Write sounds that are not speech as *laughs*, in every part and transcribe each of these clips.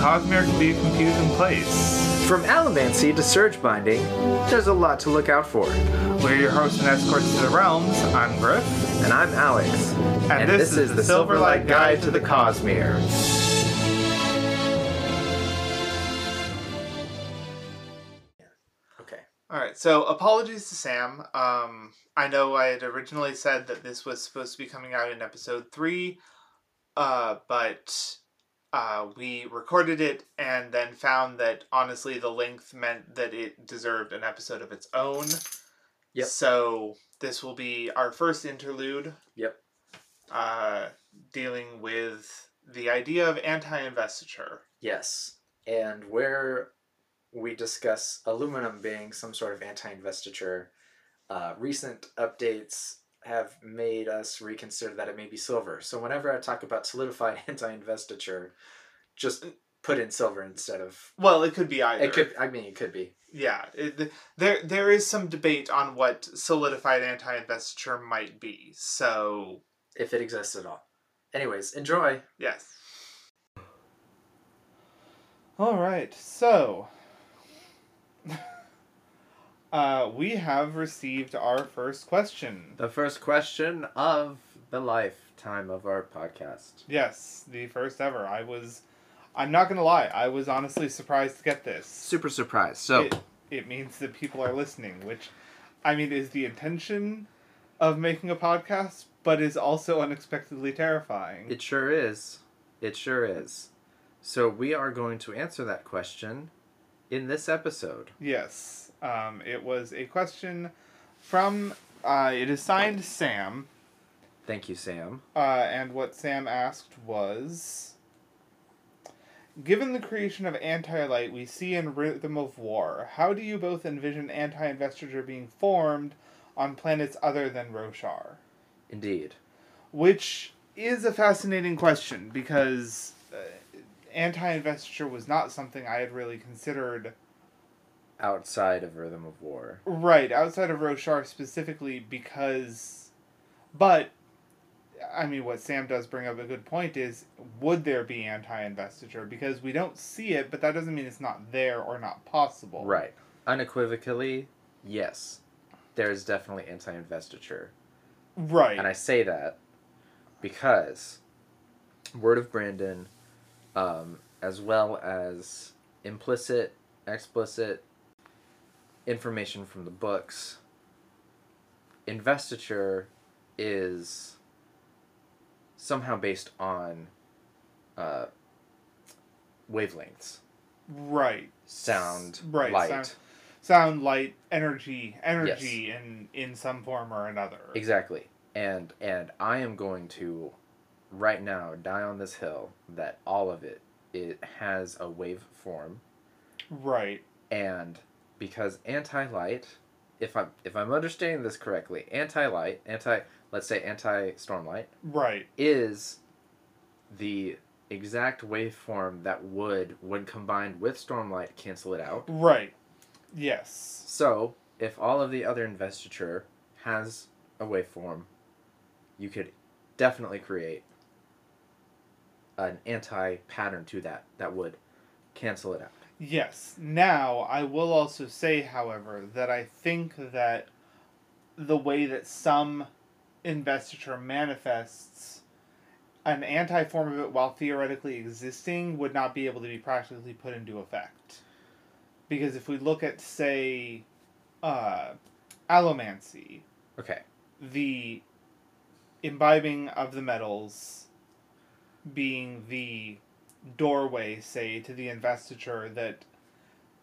Cosmere can be a confusing place. From allomancy to surge binding, there's a lot to look out for. We're your hosts and escorts to the realms. I'm Griff. And I'm Alex. And, this, is the Silverlight Guide to the Cosmere. Okay. All right, so apologies to Sam. Um, I know I had originally said that this was supposed to be coming out in episode three, uh, but uh, we recorded it and then found that honestly the length meant that it deserved an episode of its own. Yep. So this will be our first interlude. Yep. Uh, dealing with the idea of anti-investiture. Yes. And where we discuss aluminum being some sort of anti investiture, uh, recent updates have made us reconsider that it may be silver. So whenever I talk about solidified *laughs* anti investiture, just put in silver instead of. Well, it could be either. It could. I mean, it could be. Yeah, it, there there is some debate on what solidified anti-investiture might be. So if it exists at all. Anyways, enjoy. yes. All right, so *laughs* uh, we have received our first question. The first question of the lifetime of our podcast. Yes, the first ever. I was, I'm not gonna lie, I was honestly surprised to get this. Super surprised. So, it, it means that people are listening, which, I mean, is the intention of making a podcast, but is also unexpectedly terrifying. it sure is. It sure is. So, we are going to answer that question in this episode. yes, um, it was a question from. Uh, it is signed Sam, Thank you, Sam. uh, and what Sam asked was. Given the creation of anti-light we see in Rhythm of War, how do you both envision anti-investiture being formed on planets other than Roshar? Indeed. Which is a fascinating question because uh, anti-investiture was not something I had really considered Outside of Rhythm of War. right outside of Roshar specifically because but I mean what Sam does bring up a good point is would there be anti-investiture because we don't see it but that doesn't mean it's not there or not possible. Right. Unequivocally, yes. There's definitely anti investiture. Right. And I say that because Word of Brandon, um, as well as implicit, explicit information from the books, investiture is somehow based on uh, wavelengths, right. sound, Right, light. sound- Sound, light, energy, energy in in some form or another. Exactly. And and I am going to right now die on this hill that all of it it has a wave form Right. and because anti-light if I'm if I'm understanding this correctly, anti-light, anti let's say anti-stormlight Right. is the exact waveform that would when combined with stormlight cancel it out. Right. Yes. So, if all of the other investiture has a waveform, you could definitely create an anti pattern to that that would cancel it out. Yes. Now, I will also say, however, that I think that the way that some investiture manifests an anti form of it while theoretically existing would not be able to be practically put into effect. Because if we look at, say, uh, allomancy, Okay. the imbibing of the metals being the doorway, say, to the investiture that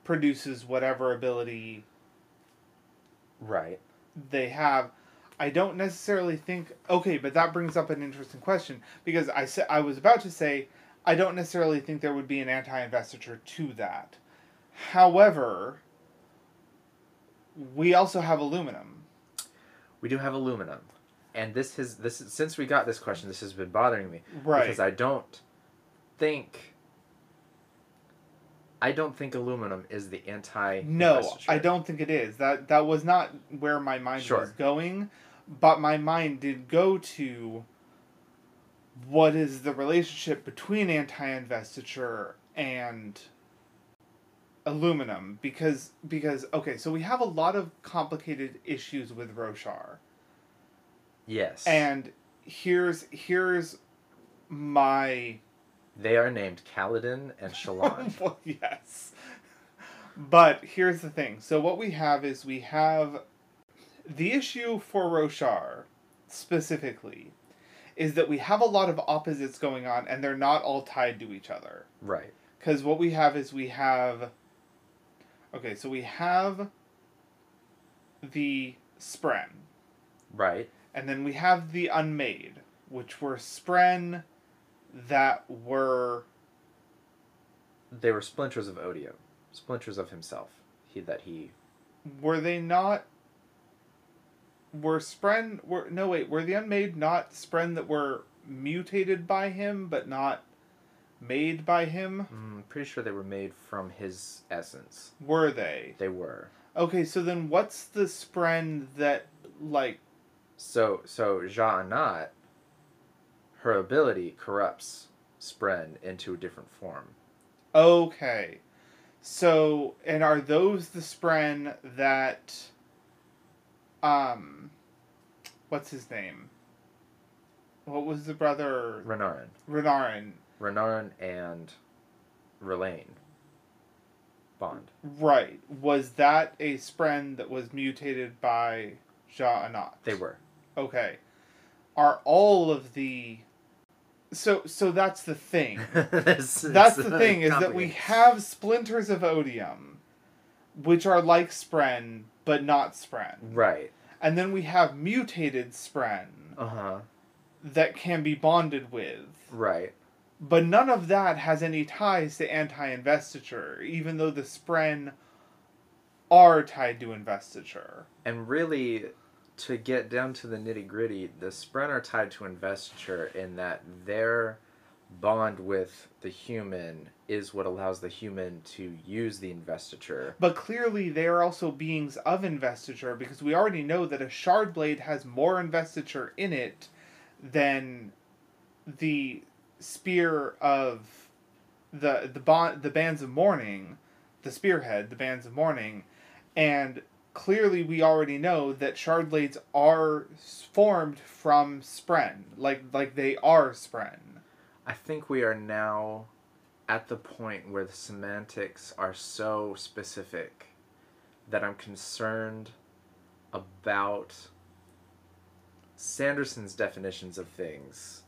produces whatever ability Right. they have. I don't necessarily think okay, but that brings up an interesting question because I said I was about to say I don't necessarily think there would be an anti-investiture to that. However, we also have aluminum. We do have aluminum. And this has this since we got this question, this has been bothering me Right. because I don't think I don't think aluminum is the anti No, I don't think it is. That that was not where my mind Sure. was going, but my mind did go to what is the relationship between anti-investiture and aluminum because because okay, so we have a lot of complicated issues with Roshar. Yes. And here's here's my they are named Kaladin and *laughs* Shallan. well, yes. But here's the thing. So what we have is we have the issue for Roshar specifically is that we have a lot of opposites going on and they're not all tied to each other. right. Because what we have is we have. Okay, so we have the Spren, Right. and then we have the Unmade, which were Spren that were. They were splinters of Odio. Splinters of himself. He that he Were they not. Were Spren. Were, no, wait, were the Unmade not Spren that were mutated by him, but not made by him? mm, pretty sure they were made from his essence. Were they? They were. Okay, so then what's the Spren that, like, So so Sja-anat, her ability corrupts Spren into a different form. Okay. So, and are those the Spren that um what's his name? What was the brother Renarin. Renarin? Renarin and Rlain. Bond. Right. Was that a Spren that was mutated by Sja-anat? They were. Okay. Are all of the so so that's the thing. *laughs* That's the uh, thing is that we have splinters of odium, which are like Spren but not Spren, Right. and then we have mutated Spren Uh huh. that can be bonded with. Right. But none of that has any ties to anti-investiture, even though the Spren are tied to investiture. And really, to get down to the nitty gritty, the Spren are tied to investiture in that their bond with the human is what allows the human to use the investiture. But clearly, they are also beings of investiture because we already know that a shard blade has more investiture in it than the spear of the the bond the bands of mourning, the spearhead, the bands of mourning, and clearly we already know that shard blades are formed from spren, like like they are spren. I think we are now at the point where the semantics are so specific that I'm concerned about Sanderson's definitions of things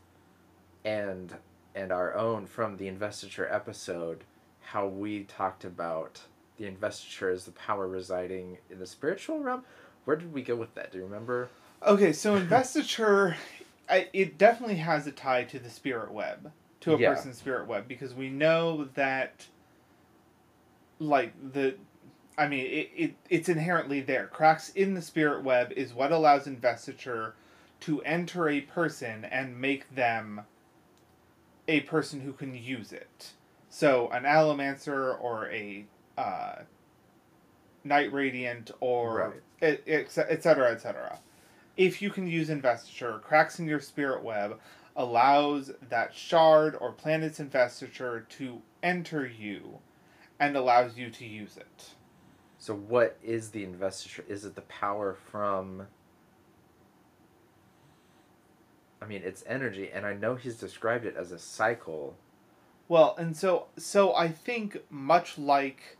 and and our own from the investiture episode how we talked about the investiture is the power residing in the spiritual realm where did we go with that do you remember Okay, so investiture, I, it definitely has a tie to the spirit web, to a Yeah. person's spirit web, because we know that, like the, I mean, it, it it's inherently there. Cracks in the spirit web is what allows investiture to enter a person and make them a person who can use it. So an allomancer or a uh, night radiant or Right. et, et, et cetera, et cetera. If you can use investiture, cracks in your spirit web allows that shard or planet's investiture to enter you and allows you to use it. So what is the investiture? Is it the power from I mean, it's energy and I know he's described it as a cycle. Well, and so so I think much like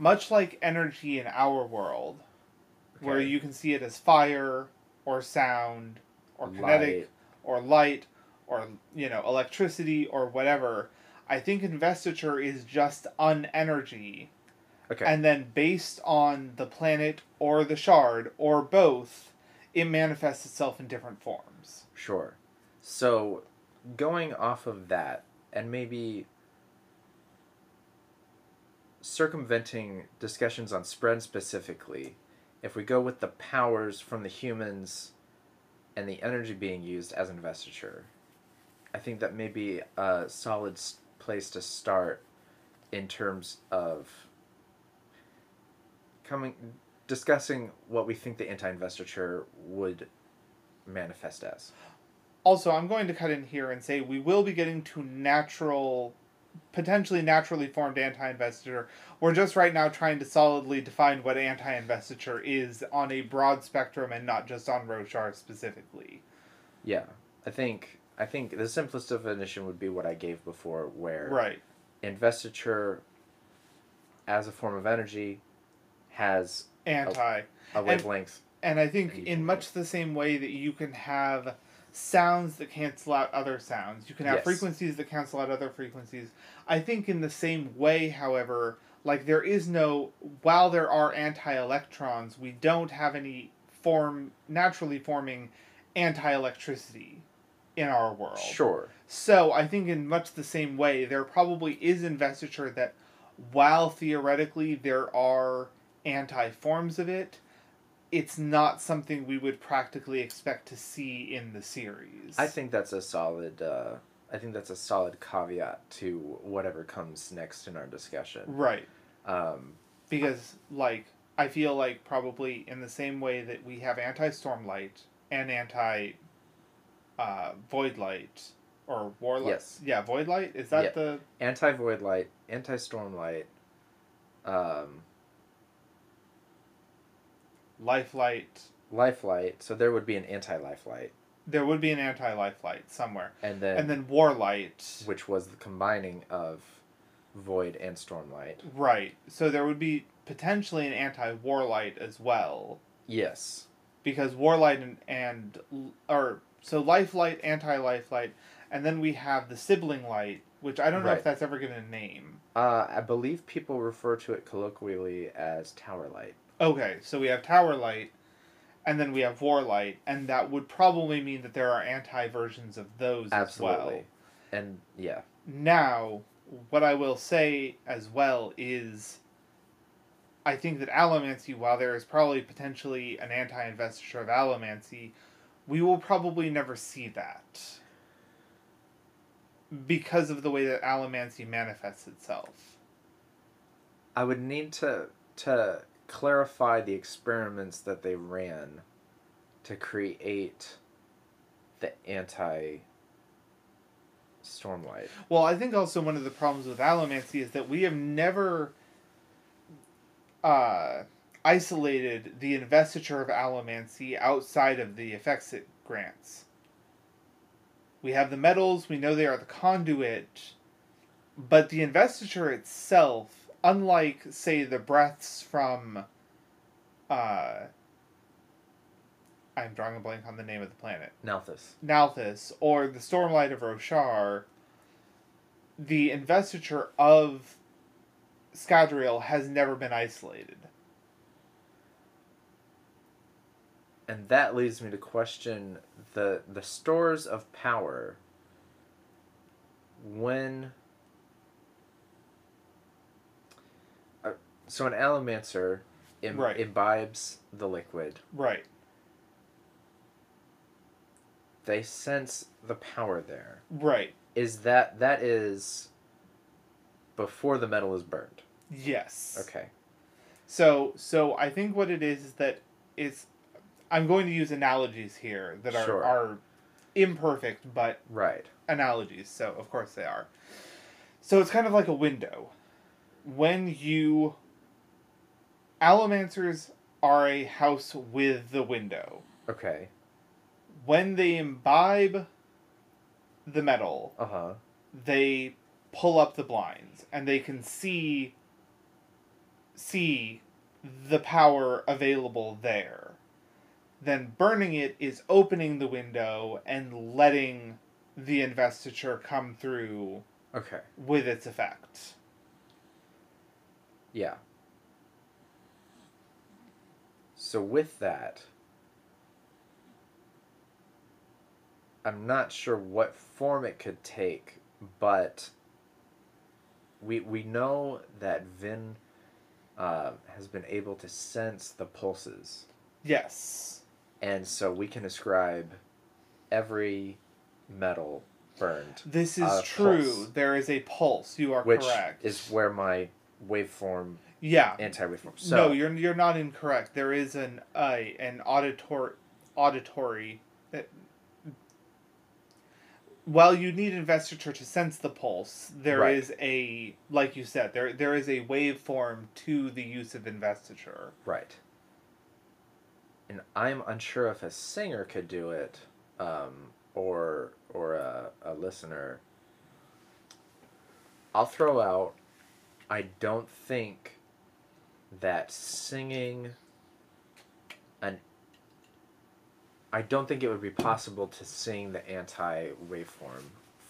much like energy in our world, where you can see it as fire or sound or kinetic Light. or light or you know electricity or whatever. I think investiture is just unenergy, Okay. and then based on the planet or the shard or both, it manifests itself in different forms. Sure. So, going off of that, and maybe circumventing discussions on spren specifically, if we go with the powers from the humans and the energy being used as investiture, I think that may be a solid place to start in terms of coming discussing what we think the anti-investiture would manifest as. Also, I'm going to cut in here and say we will be getting to natural potentially naturally formed anti-investiture. We're just right now trying to solidly define what anti-investiture is on a broad spectrum and not just on Roshar specifically. Yeah, I think I think the simplest definition would be what I gave before, where Right. investiture, as a form of energy, has Anti. a wavelength. And I think in much the same way that you can have sounds that cancel out other sounds, you can have Yes. frequencies that cancel out other frequencies. I think in the same way, however, like there is no while there are anti-electrons, we don't have any form naturally forming anti-electricity in our world. Sure. So I think in much the same way, there probably is investiture that while theoretically there are anti forms of it, it's not something we would practically expect to see in the series. I think that's a solid. Uh, I think that's a solid caveat to whatever comes next in our discussion. Right. Um, Because like I feel like probably in the same way that we have anti stormlight and anti uh, void light or warlight. Yes. Yeah, void light. Is that Yeah. the anti void light, anti storm light. Um, life light? life light. So there would be an anti life light, There would be an anti life light somewhere. and then, and then warlight which was the combining of void and Stormlight. right so there would be potentially an anti-warlight as well Yes. because warlight and, and or so life light anti-life light and then we have the sibling light which i don't know if that's ever given a name Uh, I believe people refer to it colloquially as tower light. Okay so we have tower light and then we have warlight and that would probably mean that there are anti versions of those Absolutely. as well And yeah, Now, what I will say as well is I think that allomancy, while there is probably potentially an anti investiture of allomancy, we will probably never see that. Because of the way that allomancy manifests itself. I would need to to clarify the experiments that they ran to create the anti stormlight. Well, I think also one of the problems with allomancy is that we have never uh, isolated the investiture of allomancy outside of the effects it grants. We have the metals, we know they are the conduit, but the investiture itself, unlike, say, the breaths from. Uh, I'm drawing a blank on the name of the planet. Nalthis. Nalthis or the Stormlight of Roshar, the investiture of Scadrial has never been isolated. And that leads me to question the the stores of power when uh, so an allomancer Im- Right. imbibes the liquid Right. they sense the power there Right. is that that is before the metal is burned Yes. okay So so I think what it is is that it's I'm going to use analogies here that are Sure. are imperfect but right analogies, so of course they are. So it's kind of like a window. When you. Allomancers are a house with the window. okay When they imbibe the metal, uh-huh they pull up the blinds and they can see see the power available there. Then burning it is opening the window and letting the investiture come through okay with its effect. Yeah. So with that, I'm not sure what form it could take, but we we know that Vin uh, has been able to sense the pulses, Yes. and so we can ascribe every metal burned, This is true. pulse. There is a pulse. You are which correct. is where my waveform yeah. anti-waveform. So no, you're you're not incorrect. There is an uh, an auditor auditory that while you need investiture to sense the pulse, there is Right. a like you said there there is a waveform to the use of investiture. Right. And I'm unsure if a singer could do it, um, or or a, a listener. I'll throw out. I don't think that singing an. I don't think it would be possible to sing the anti waveform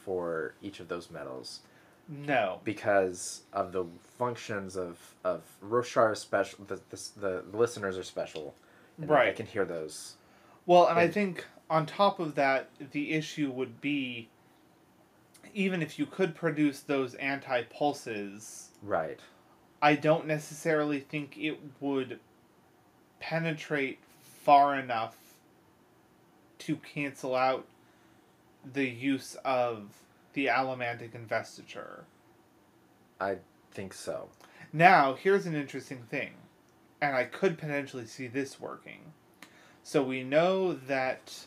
for each of those metals No. because of the functions of of Roshar is special. The, the the listeners are special, and that they can hear those. Well, and I think on top of that, the issue would be even if you could produce those anti pulses, Right. I don't necessarily think it would penetrate far enough to cancel out the use of the allomantic investiture. I think so. Now, here's an interesting thing, and I could potentially see this working. So we know that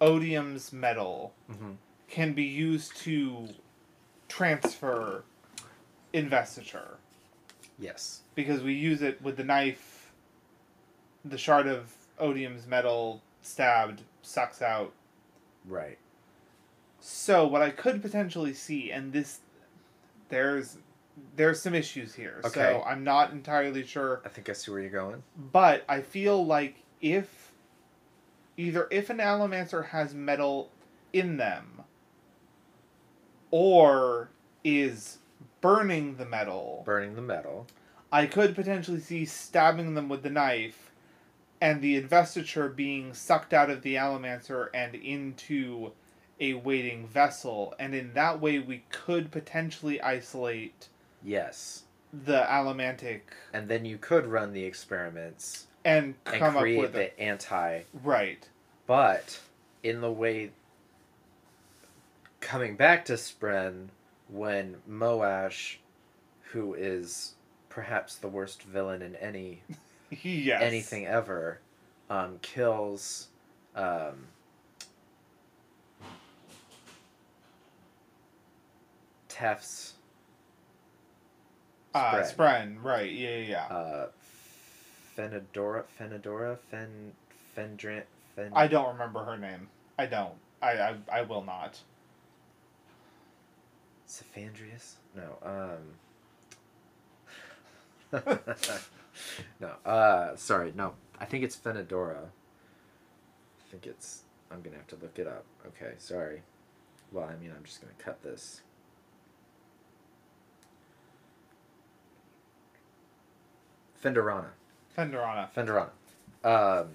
odium's metal Mm-hmm. can be used to transfer investiture Yes. because we use it with the knife. The shard of odium's metal stabbed sucks out. Right. So what I could potentially see, and this, there's, there's some issues here. Okay. So I'm not entirely sure I think I see where you're going. But I feel like if either if an allomancer has metal in them or is burning the metal, Burning the metal. I could potentially see stabbing them with the knife and the investiture being sucked out of the allomancer and into a waiting vessel and in that way we could potentially isolate Yes. the allomantic And then you could run the experiments and and come up create with the it anti. right But in the way coming back to Spren, when Moash, who is perhaps the worst villain in any *laughs* yes anything ever, um, kills um, Teft's Uh, Spren. Spren, right? Yeah, yeah. yeah. uh, Fenadora, Fenadora, Fen, Fendran, Fen. I don't remember her name. I don't. I I, I will not. Cephandrius? No. Um. *laughs* no. Uh. Sorry. No. I think it's Fenadora. I think it's. I'm gonna have to look it up. Okay. Sorry. Well, I mean, I'm just gonna cut this. Phendorana. Phendorana. Phendorana. Um,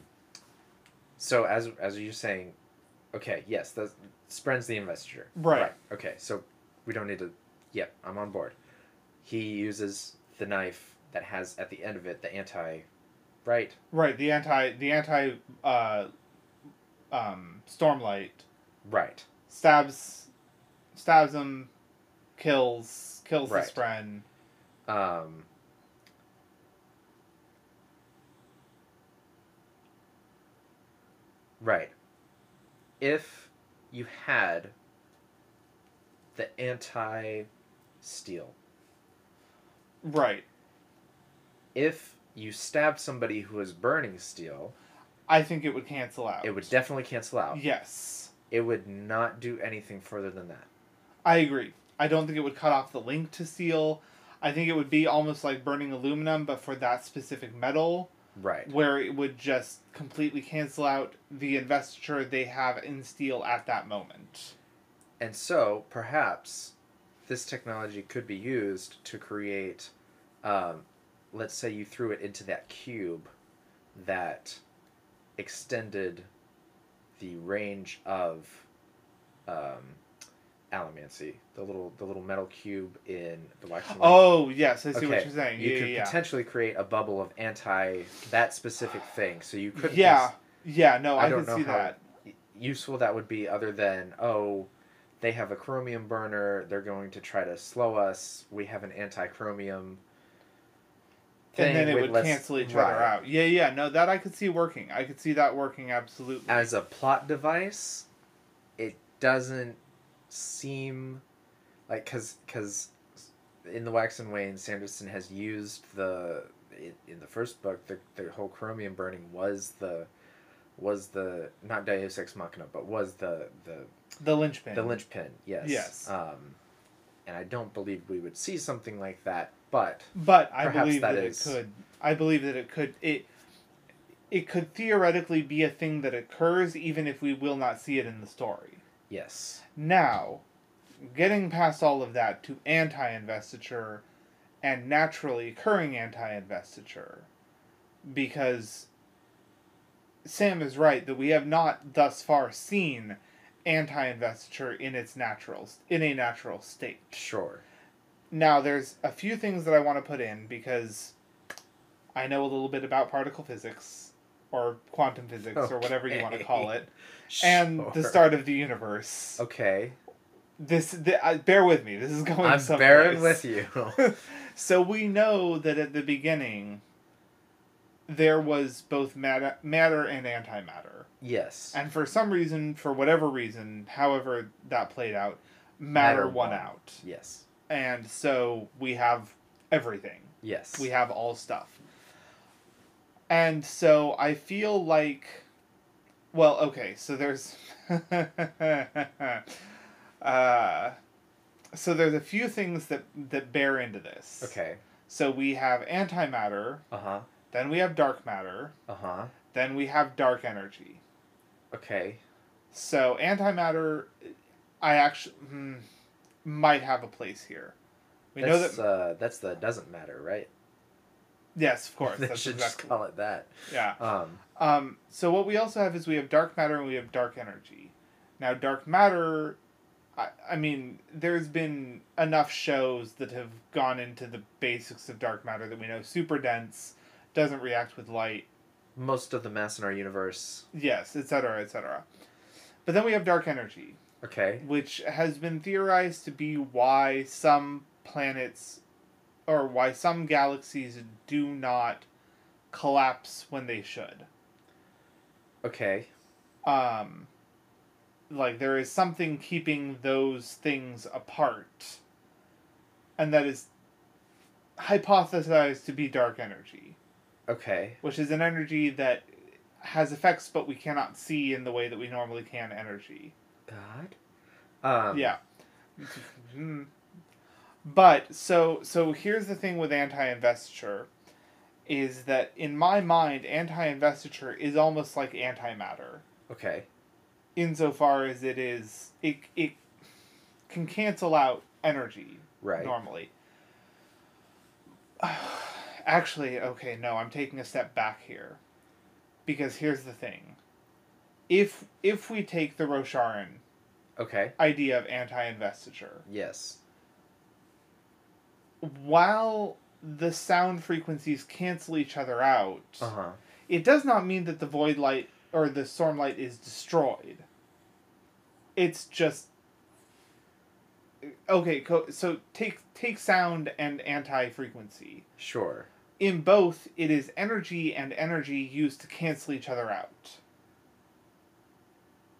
so as as you're saying, okay, yes, the Spren's the investiture. Right. Okay, so we don't need to. Yep, I'm on board. He uses the knife that has at the end of it the anti. Right. Right. The anti the anti uh, um, Stormlight Right. stabs stabs him, kills kills Right. the Spren. Um. Right. If you had the anti steel, Right. if you stab somebody who is burning steel, I think it would cancel out. it would definitely cancel out. Yes, It would not do anything further than that. I agree. I don't think it would cut off the link to steel. I think it would be almost like burning aluminum, but for that specific metal. Right. where it would just completely cancel out the investiture they have in steel at that moment. And so, perhaps, this technology could be used to create, um, let's say you threw it into that cube that extended the range of um, allomancy, the little the little metal cube in the. Ring. Oh yes, I see what you're saying. You yeah, could yeah, potentially create a bubble of anti that specific thing, so you could Yeah, yeah. No, I I, don't know see how- that. useful that would be other than oh they have a chromium burner they're going to try to slow us we have an anti-chromium And then it would less- cancel each right. other out. Yeah, yeah. No, that I could see working. I could see that working absolutely. as a plot device it doesn't seem like because because in the Wax and Wayne, Sanderson has used the in, in the first book the, the whole chromium burning was the was the not Deus Ex Machina but was the the The linchpin. the linchpin yes Yes. um, and I don't believe we would see something like that but But I believe that that, is- it could. I believe that it could. It. It could theoretically be a thing that occurs even if we will not see it in the story. yes Now, getting past all of that to anti-investiture and naturally occurring anti-investiture, because Sam is right that we have not thus far seen anti-investiture in its natural in a natural state. sure Now, there's a few things that I want to put in because I know a little bit about particle physics or quantum physics or whatever you want to call it, and the start of the universe. okay This, the, uh, bear with me. This is going. To be I'm someplace. bearing with you *laughs* so we know that at the beginning, there was both matter, matter and antimatter, yes and for some reason, for whatever reason, however that played out, matter, Matter won won. out, yes and so we have everything. yes We have all stuff. And so I feel like well, okay, so there's *laughs* uh so there's a few things that that bear into this. okay So we have antimatter, uh-huh then we have dark matter, uh-huh then we have dark energy. Okay So antimatter I actually hmm, might have a place here. We know that uh that's the doesn't matter right yes, of course. *laughs* they That's should exactly just call it that yeah. um Um, so what we also have is we have dark matter and we have dark energy. Now, dark matter, I, I mean, there's been enough shows that have gone into the basics of dark matter that we know super dense, doesn't react with light, most of the mass in our universe yes, etc., etc. But then we have dark energy, okay which has been theorized to be why some planets or why some galaxies do not collapse when they should. okay um like there is something keeping those things apart and that is hypothesized to be dark energy okay. Which is an energy that has effects but we cannot see in the way that we normally can energy. God? Um yeah. Hmm. but so so here's the thing with anti-investiture is that in my mind anti-investiture is almost like antimatter. Okay. Insofar as it is it it can cancel out energy right. normally. *sighs* Actually, okay, no, I'm taking a step back here. Because here's the thing. If if we take the Rosharan okay idea of anti-investiture, yes while the sound frequencies cancel each other out, uh-huh it does not mean that the void light or the storm light is destroyed. It's just okay. Co- so take take sound and anti frequency. sure In both, it is energy and energy used to cancel each other out.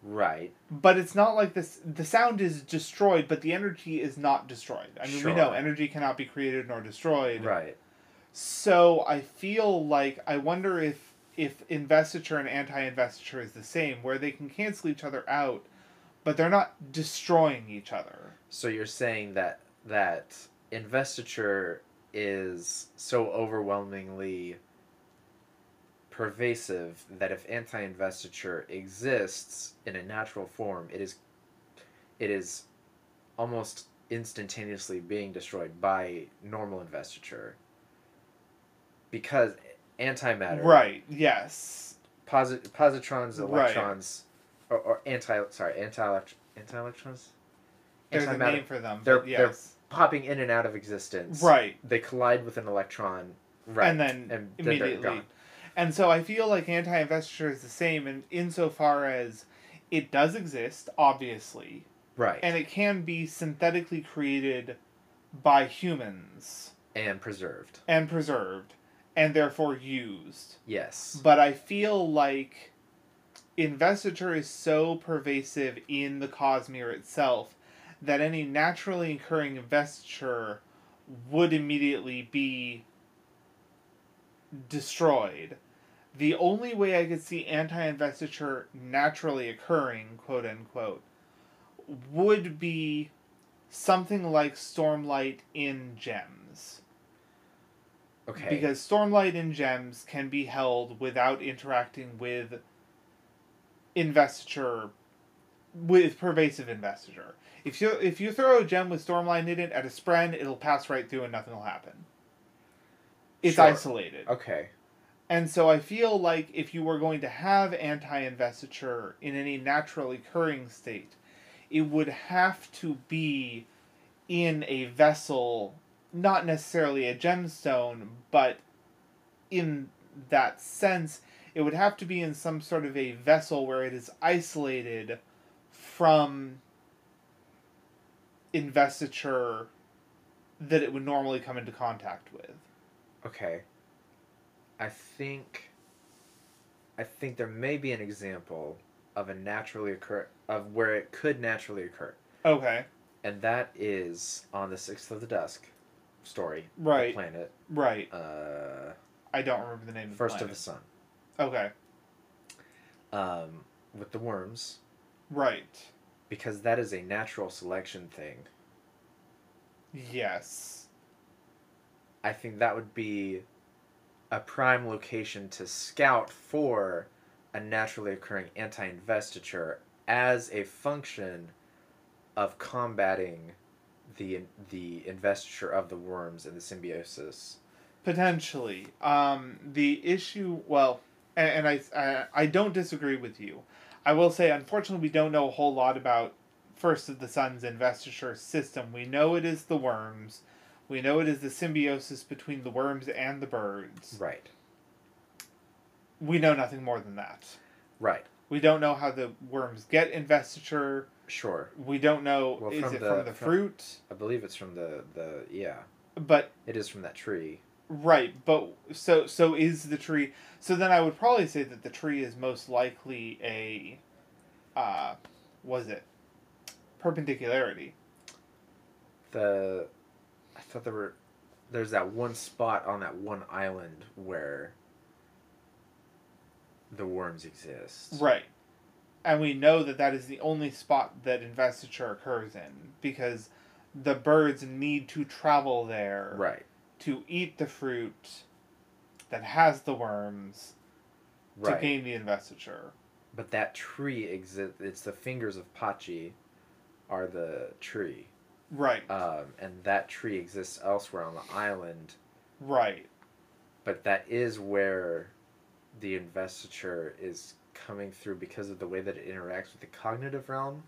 right But it's not like this. The sound is destroyed, but the energy is not destroyed. I mean, we know energy cannot be created nor destroyed. right So I feel like I wonder if if investiture and anti-investiture is the same, where they can cancel each other out, but they're not destroying each other. So you're saying that that investiture is so overwhelmingly pervasive that if anti-investiture exists in a natural form, it is it is almost instantaneously being destroyed by normal investiture. Because antimatter Right. Yes. posit- positrons, Right. electrons, or, or anti sorry anti anti electrons. There's a name for them. They're- but they're yes. Popping in and out of existence. Right. They collide with an electron. Right. And then and then immediately. And so I feel like anti-investiture is the same, in insofar as it does exist, obviously, Right. and it can be synthetically created by humans and preserved. and preserved, and therefore used. Yes. But I feel like investiture is so pervasive in the Cosmere itself that any naturally occurring investiture would immediately be destroyed. The only way I could see anti investiture naturally occurring, quote unquote, would be something like Stormlight in Gems. Okay. Because Stormlight in Gems can be held without interacting with investiture, with pervasive investiture. If you if you throw a gem with stormlight in it at a spren, it'll pass right through and nothing will happen. It's Sure. isolated. okay. And so I feel like if you were going to have anti investiture in any naturally occurring state, it would have to be in a vessel, not necessarily a gemstone, but in that sense, it would have to be in some sort of a vessel where it is isolated from investiture that it would normally come into contact with. Okay. I think I think there may be an example of a naturally occur of where it could naturally occur. Okay, And that is on the Sixth of the Dusk story. Right. planet. right. Uh I don't remember the name of the First of the Sun. Okay, Um with the worms. Right. Because that is a natural selection thing. Yes. I think that would be a prime location to scout for a naturally occurring anti investiture as a function of combating the the investiture of the worms and the symbiosis. Potentially. Um, the issue, well, and, and I, I, I don't disagree with you. I will say, unfortunately, we don't know a whole lot about First of the Sun's investiture system. We know it is the worms. We know it is the symbiosis between the worms and the birds. Right. We know nothing more than that. Right. We don't know how the worms get investiture. Sure. We don't know Well, is from it the- from the from- fruit, I believe it's from the the yeah. but It is from that tree. Right, but so so is the tree. So then I would probably say that the tree is most likely a, uh, was it, perpendicularity. The I thought there were there's that one spot on that one island where the worms exist. Right, and we know that that is the only spot that investiture occurs in because the birds need to travel there Right. To eat the fruit that has the worms to gain the investiture. But that tree exists. It's the fingers of Patji, are the tree, Right, um, and that tree exists elsewhere on the island. right. But that is where the investiture is coming through because of the way that it interacts with the cognitive realm.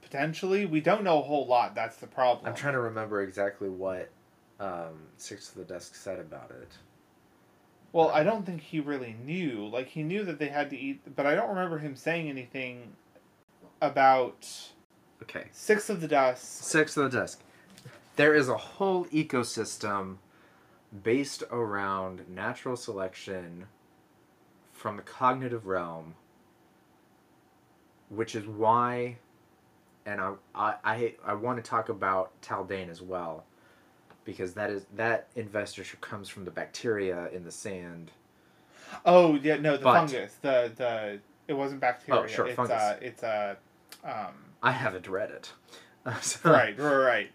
Potentially, we don't know a whole lot. That's the problem. I'm trying to remember exactly what um, Six of the Dusk said about it. Well, I don't think he really knew. Like he knew that they had to eat, but I don't remember him saying anything about Okay. Six of the Dust. Six of the Dusk. There is a whole ecosystem based around natural selection from the cognitive realm, which is why, and I I I, I want to talk about Taldain as well, because that is that investiture comes from the bacteria in the sand. Oh yeah, no, the But- fungus. The the it wasn't bacteria. Oh, sure, it's fungus. Uh, it's a um. I haven't read it. *laughs* So- right, right, right.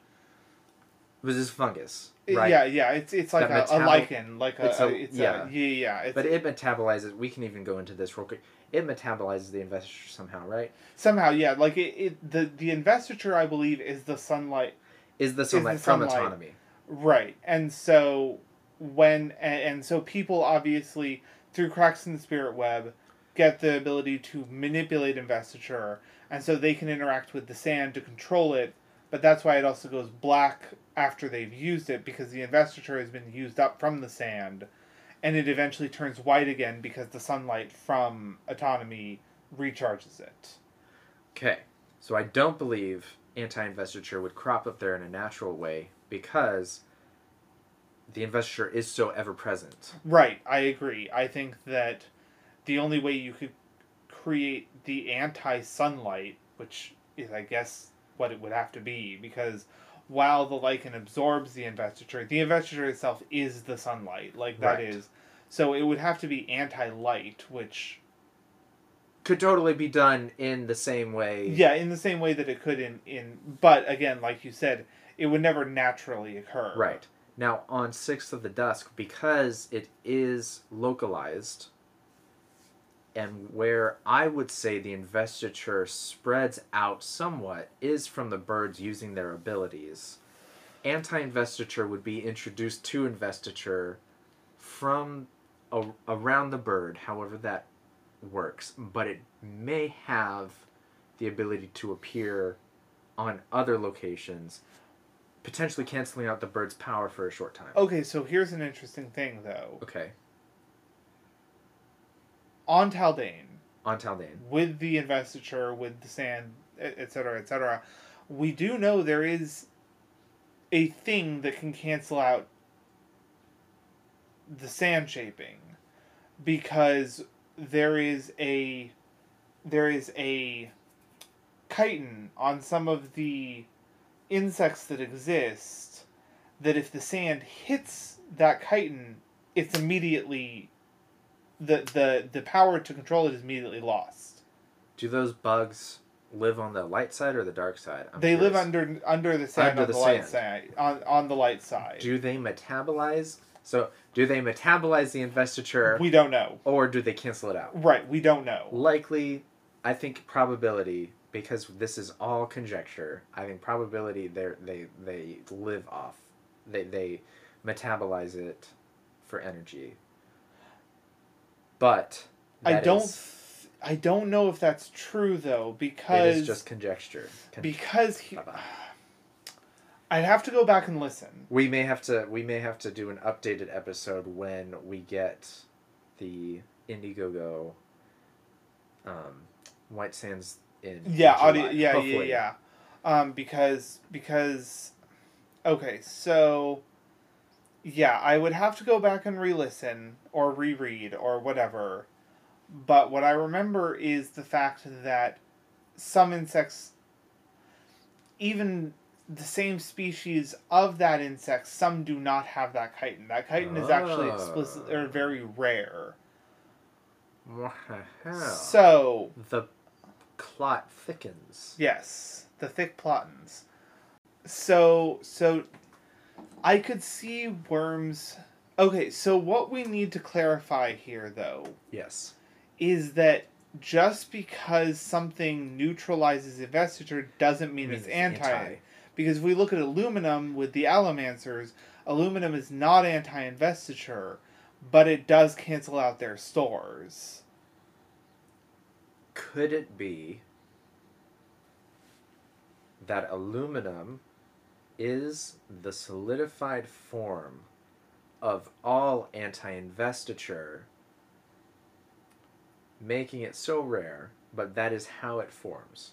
This is fungus, right? Yeah, yeah. It's it's like a, a lichen, like a, it's a, it's yeah. a yeah, yeah. It's, But it metabolizes. We can even go into this real quick. It metabolizes the investiture somehow, right? somehow yeah, like it, it the the investiture I believe is the sunlight Is the sunlight the from sunlight. autonomy? Right. And so when and, and so people obviously through cracks in the spirit web get the ability to manipulate investiture and so they can interact with the sand to control it, but that's why it also goes black after they've used it because the investiture has been used up from the sand and it eventually turns white again because the sunlight from autonomy recharges it. Okay, so I don't believe anti-investiture would crop up there in a natural way because the investiture is so ever present. Right, I agree. I think that the only way you could create the anti sunlight, which is, I guess, what it would have to be, because while the lichen absorbs the investiture, the investiture itself is the sunlight. Like, that is. Right. So it would have to be anti light, which, Could totally be done in the same way. yeah, in the same way that it could in. in but again, like you said, it would never naturally occur. Right. Now, on Sixth of the Dusk, because it is localized, and where I would say the investiture spreads out somewhat is from the birds using their abilities. Anti investiture would be introduced to investiture from a, around the bird, however that works, but it may have the ability to appear on other locations potentially canceling out the bird's power for a short time. Okay, so here's an interesting thing, though. Okay. On Taldain, On Taldain. with the investiture, with the sand, etc., etc., we do know there is a thing that can cancel out the sand shaping because there is a there is a chitin on some of the insects that exist that if the sand hits that chitin it's immediately the the the power to control it is immediately lost Do those bugs live on the light side or the dark side? I'm they live under under the sand Under on the, the light sand. side on on the light side Do they metabolize? So, do they metabolize the investiture we don't know or do they cancel it out? right we don't know Likely, I think probability because this is all conjecture. I think probability they they they live off. They they metabolize it for energy. But i don't is- th- i don't know if that's true though because it is just conjecture. Con- because he, Bye-bye. i'd have to go back and listen We may have to we may have to do an updated episode when we get the Indiegogo um, White Sands in yeah in audio July, yeah hopefully. yeah yeah um because because okay so yeah i would have to go back and re-listen or reread or whatever but what i remember is the fact that some insects even the same species of that insect some do not have that chitin that chitin is actually explicit or very rare What the hell? so the clot thickens. Yes, the thick plotins. So so I could see worms Okay, so what we need to clarify here though Yes. is that just because something neutralizes investiture doesn't mean Means it's anti. Because if we look at aluminum with the allomancers, aluminum is not anti investiture, but it does cancel out their stores. Could it be that aluminum is the solidified form of all anti investiture, making it so rare, but that is how it forms?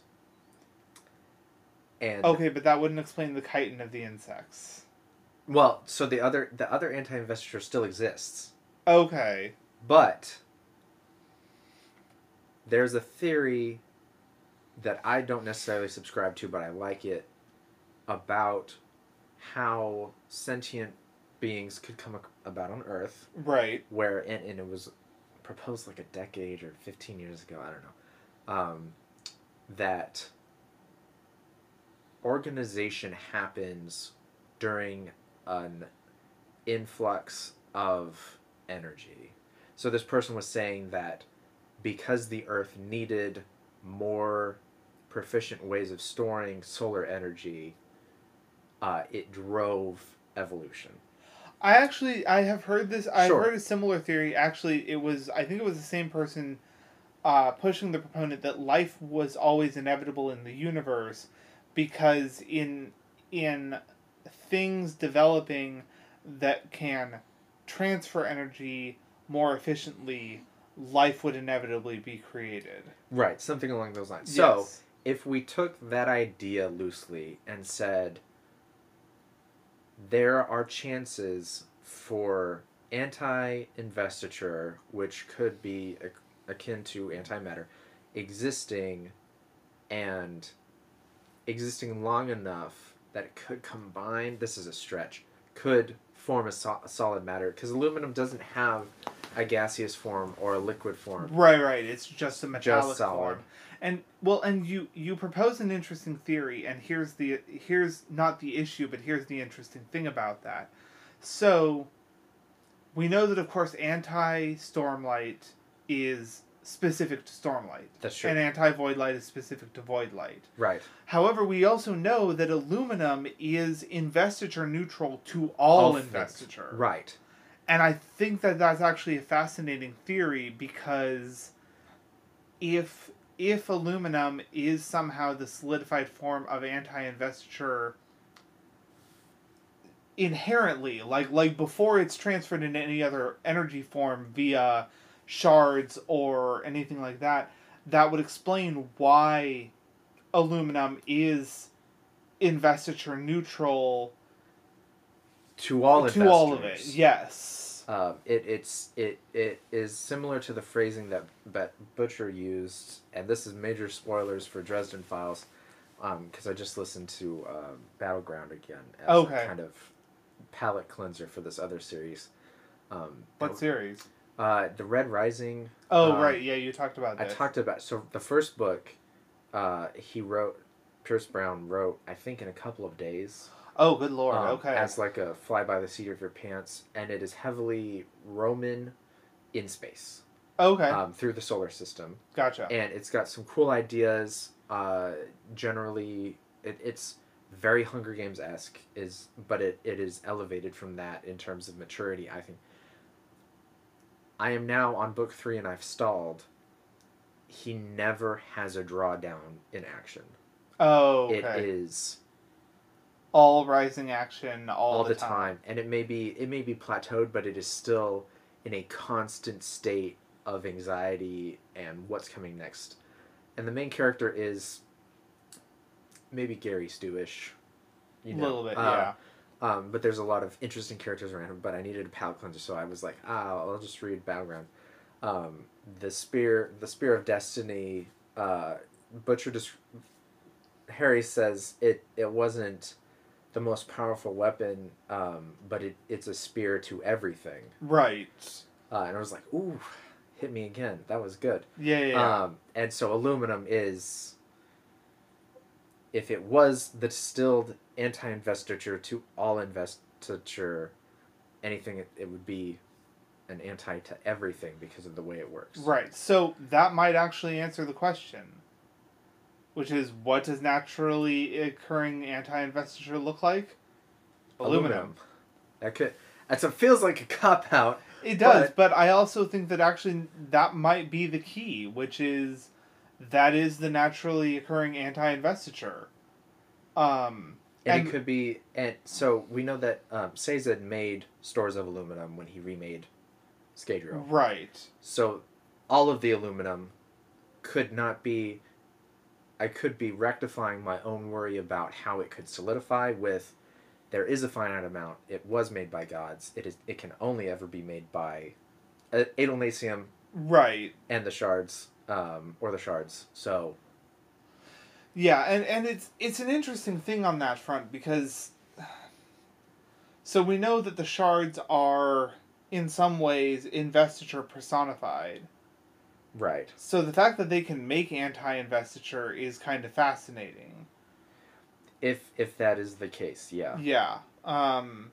And Okay, but that wouldn't explain the chitin of the insects. well, so the other the other anti investiture still exists. Okay. But there's a theory that I don't necessarily subscribe to, but I like it about how sentient beings could come about on Earth, Right. where and, and it was proposed like a decade or 15 years ago, I don't know, um, that organization happens during an influx of energy. So this person was saying that because the Earth needed more proficient ways of storing solar energy, uh, it drove evolution. I actually I have heard this. I've Sure. heard a similar theory. Actually, it was I think it was the same person uh, pushing the proponent that life was always inevitable in the universe because in in things developing that can transfer energy more efficiently, life would inevitably be created. Right, something along those lines. So if we took that idea loosely and said there are chances for anti investiture, which could be akin to antimatter, existing and existing long enough that it could combine this is a stretch could form a, so- a solid matter because aluminum doesn't have a gaseous form or a liquid form Right, right. It's just a metallic just solid. form. And well, and you you propose an interesting theory, and here's the here's not the issue, but here's the interesting thing about that. So, we know that of course anti stormlight is specific to stormlight, that's true and anti void light is specific to void light. right However, we also know that aluminum is investiture neutral to all, All things. investiture. right And I think that that's actually a fascinating theory because if if aluminum is somehow the solidified form of anti-investiture inherently like like before it's transferred into any other energy form via shards or anything like that that would explain why aluminum is investiture neutral to all to all of it. yes Um, it it's it it is similar to the phrasing that that Butcher used, and this is major spoilers for Dresden Files, because I just listened to uh, Battleground again as Okay. a kind of palate cleanser for this other series. Um, what series uh, the Red Rising. Oh um, right, yeah, you talked about I this. talked about so the first book, uh, he wrote. Pierce Brown wrote, I think, in a couple of days. Oh, good lord. um, okay. As like a fly by the seat of your pants, and it is heavily Roman in space okay. um, through the solar system, gotcha. and it's got some cool ideas. Uh, generally, it, it's very Hunger Games esque, is but it, it is elevated from that in terms of maturity. I think. I am now on book three, and I've stalled. He never has a drawdown in action. oh, okay. It is all rising action all, all, the, the time. time. and it may be it may be plateaued but it is still in a constant state of anxiety and what's coming next and the main character is maybe gary stewish A you know little bit, Uh, yeah. um, but there's a lot of interesting characters around him but i needed a palate cleanser so i was like ah i'll just read battleground um, the spear the spear of destiny uh, butcher just harry says it it wasn't the most powerful weapon um, but it, it's a spear to everything Right. uh, and i was like ooh hit me again that was good Yeah, yeah. yeah. um, and so aluminum is, if it was the distilled anti-investiture to all investiture, anything it, it would be an anti to everything because of the way it works. right. So that might actually answer the question. Which is what does naturally occurring anti-investiture look like? Aluminum. That could. That's it feels like a cop out. It does, But- but I also think that actually that might be the key, which is that is the naturally occurring anti-investiture. Um, And, And- it could be, and so we know that um, Sazed made stores of aluminum when he remade Scadrial. right. So all of the aluminum could not be I could be rectifying my own worry about how it could solidify with there is a finite amount. It was made by gods. It is it can only ever be made by uh, Adonalsium Right. and the shards um, or the shards. So Yeah, and, and it's it's an interesting thing on that front because so we know that the shards are in some ways investiture personified. Right. So the fact that they can make anti-investiture is kind of fascinating. If if that is the case, yeah. Yeah. Um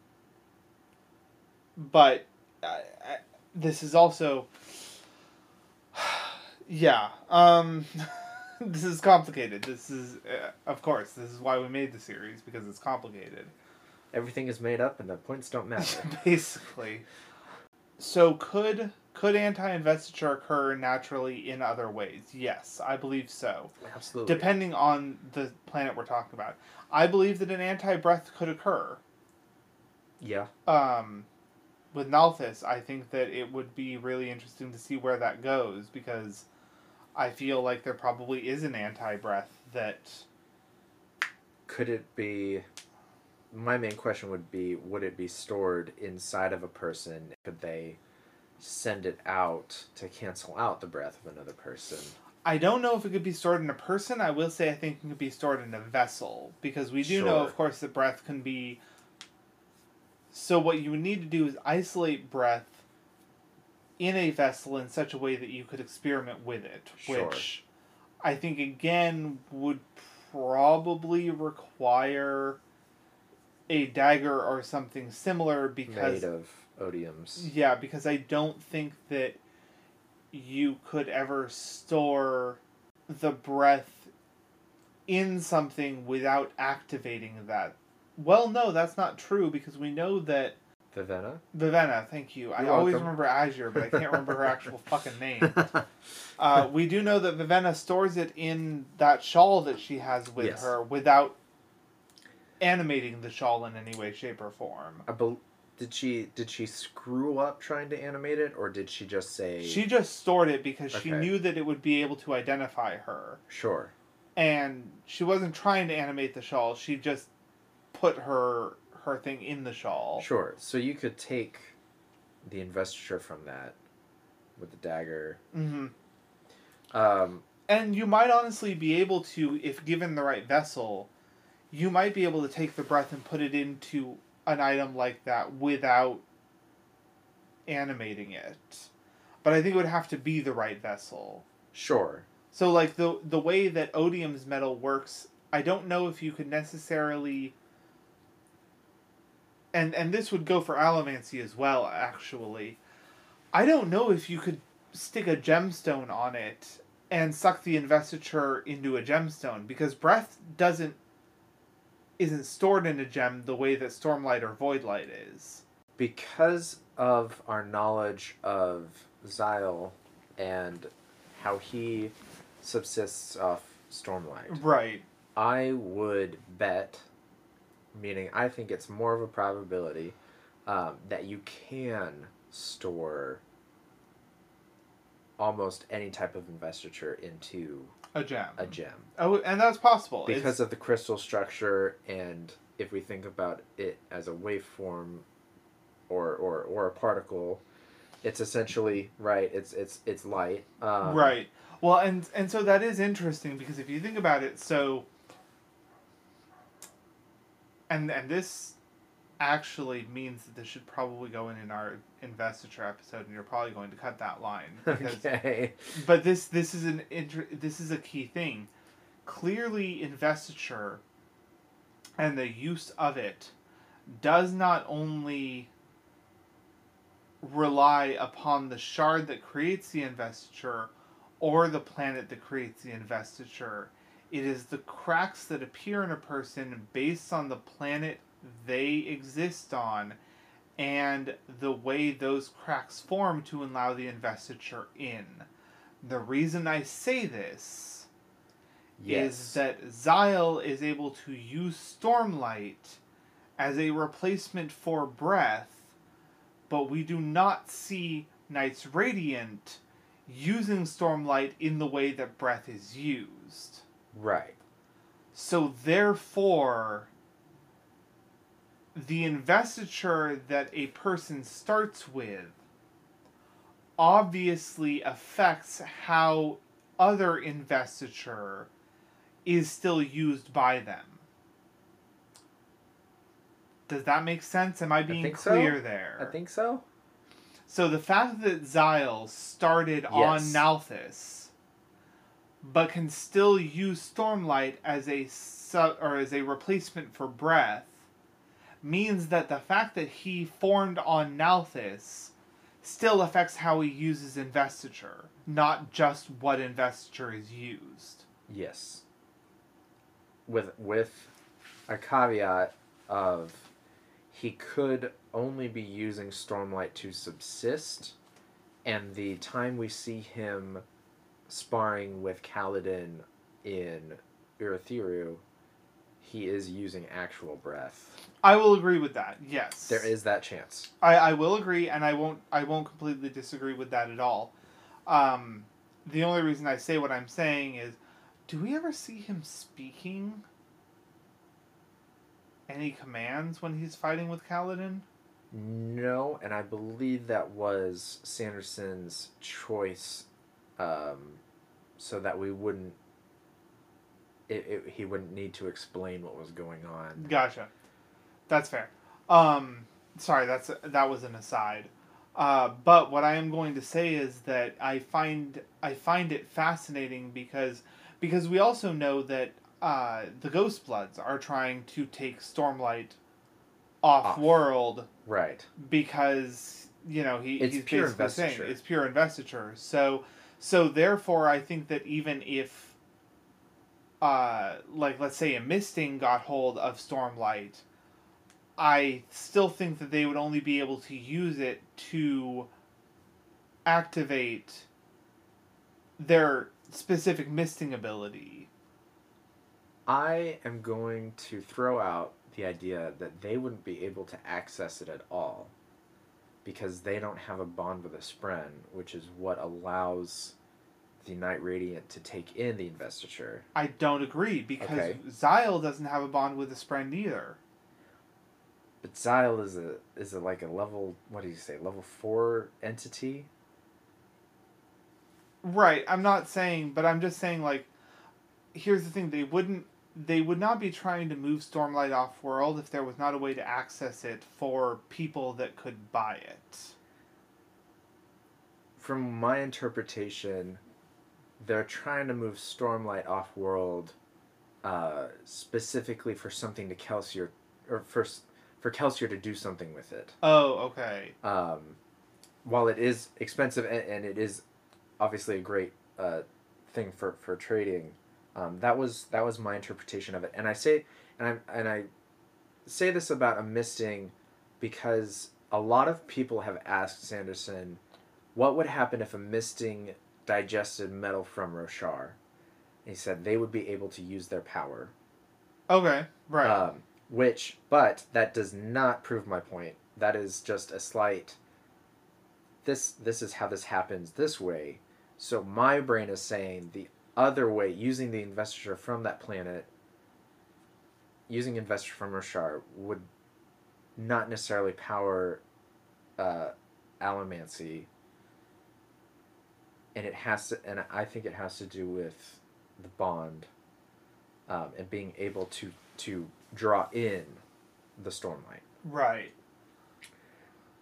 but I, I, this is also *sighs* yeah. Um *laughs* this is complicated. This is uh, of course, this is why we made the series because it's complicated. Everything is made up and the points don't matter. *laughs* Basically. So could could anti-investiture occur naturally in other ways? Yes, I believe so. Absolutely. Depending on the planet we're talking about. I believe that an anti-breath could occur. yeah. um, with Nalthis, I think that it would be really interesting to see where that goes because I feel like there probably is an anti breath that. could it be my main question would be would it be stored inside of a person could they send it out to cancel out the breath of another person I don't know if it could be stored in a person. I will say I think it could be stored in a vessel because we do know, of course, that breath can be. So what you would need to do is isolate breath in a vessel in such a way that you could experiment with it, Sure. which I think again would probably require a dagger or something similar because Made of odiums. yeah, because I don't think that you could ever store the breath in something without activating that. Well, no, that's not true because we know that Vivenna? Vivenna, thank you. I You're always welcome. remember Azure, but I can't remember her actual *laughs* fucking name. Uh, we do know that Vivenna stores it in that shawl that she has with Yes. her without animating the shawl in any way, shape, or form. I bel did she did she screw up trying to animate it or did she just say She just stored it because she Okay. knew that it would be able to identify her. sure. And she wasn't trying to animate the shawl, she just put her her thing in the shawl. Sure. So you could take the investiture from that with the dagger. hmm Um And you might honestly be able to, if given the right vessel, you might be able to take the breath and put it into an item like that without animating it. But I think it would have to be the right vessel. sure. So like the the way that Odium's metal works, I don't know if you could necessarily and and this would go for allomancy as well actually. I don't know if you could stick a gemstone on it and suck the investiture into a gemstone because breath doesn't isn't stored in a gem the way that stormlight or voidlight is. Because of our knowledge of Xyle and how he subsists off stormlight, Right. I would bet, meaning I think it's more of a probability, um, that you can store almost any type of investiture into A gem. a gem Oh, and that's possible. It's- because of the crystal structure and if we think about it as a waveform or or, or a particle it's essentially right it's it's it's light um, right. Well, and and so that is interesting because if you think about it, so and and this actually means that this should probably go in in our investiture episode, and you're probably going to cut that line *laughs* because okay but this this is an inter- this is a key thing. Clearly, investiture and the use of it does not only rely upon the shard that creates the investiture or the planet that creates the investiture. It is the cracks that appear in a person based on the planet they exist on and the way those cracks form to allow the investiture in. The reason I say this yes is that Xyle is able to use Stormlight as a replacement for Breath, but we do not see Knights Radiant using Stormlight in the way that Breath is used. right So therefore, the investiture that a person starts with obviously affects how other investiture is still used by them. Does that make sense? Am I being so. clear there? i think so So the fact that Xyle started on Yes. Nalthis, but can still use Stormlight as a su- or as a replacement for Breath, means that the fact that he formed on Nalthis still affects how he uses Investiture, not just what Investiture is used. yes with with a caveat of he could only be using stormlight to subsist and the time we see him sparring with Kaladin in Urithiru, he is using actual breath. I will agree with that. Yes, There is that chance. I, I will agree, and I won't I won't completely disagree with that at all. Um, the only reason I say what I'm saying is, do we ever see him speaking any commands when he's fighting with Kaladin? No, and I believe that was Sanderson's choice um, so that we wouldn't. It, it, he wouldn't need to explain what was going on. Gotcha. That's fair. Um, sorry, that's that was an aside. Uh, but what I am going to say is that I find I find it fascinating because because we also know that uh, the Ghost Bloods are trying to take Stormlight off, Off. world Right. because you know he, It's he's pure basically saying it's pure investiture. So so therefore, I think that even if uh, like let's say a misting got hold of Stormlight, I still think that they would only be able to use it to activate their specific misting ability. I am going to throw out the idea that they wouldn't be able to access it at all because they don't have a bond with a Spren, which is what allows the Knight Radiant to take in the investiture. I don't agree because Okay. Zyle doesn't have a bond with the Spren either. But Zyle is a is a like a level what do you say level four entity. Right. I'm not saying, but I'm just saying like here's the thing, they wouldn't they would not be trying to move Stormlight off world if there was not a way to access it for people that could buy it. From my interpretation, they're trying to move Stormlight off world, uh, specifically for something to Kelsier, or for for Kelsier to do something with it. Oh, okay. um, while it is expensive and, and it is obviously a great uh, thing for, for trading, um, that was that was my interpretation of it. And I say and I and I say this about a misting because a lot of people have asked Sanderson, what would happen if a misting digested metal from Roshar? He said they would be able to use their power. Okay. Right. Um, which, but that does not prove my point. That is just a slight. This this is how this happens this way. So my brain is saying the other way, using the investiture from that planet, using investiture from Roshar would not necessarily power uh, Allomancy. And it has to, and I think it has to do with the bond um, and being able to to draw in the stormlight. right.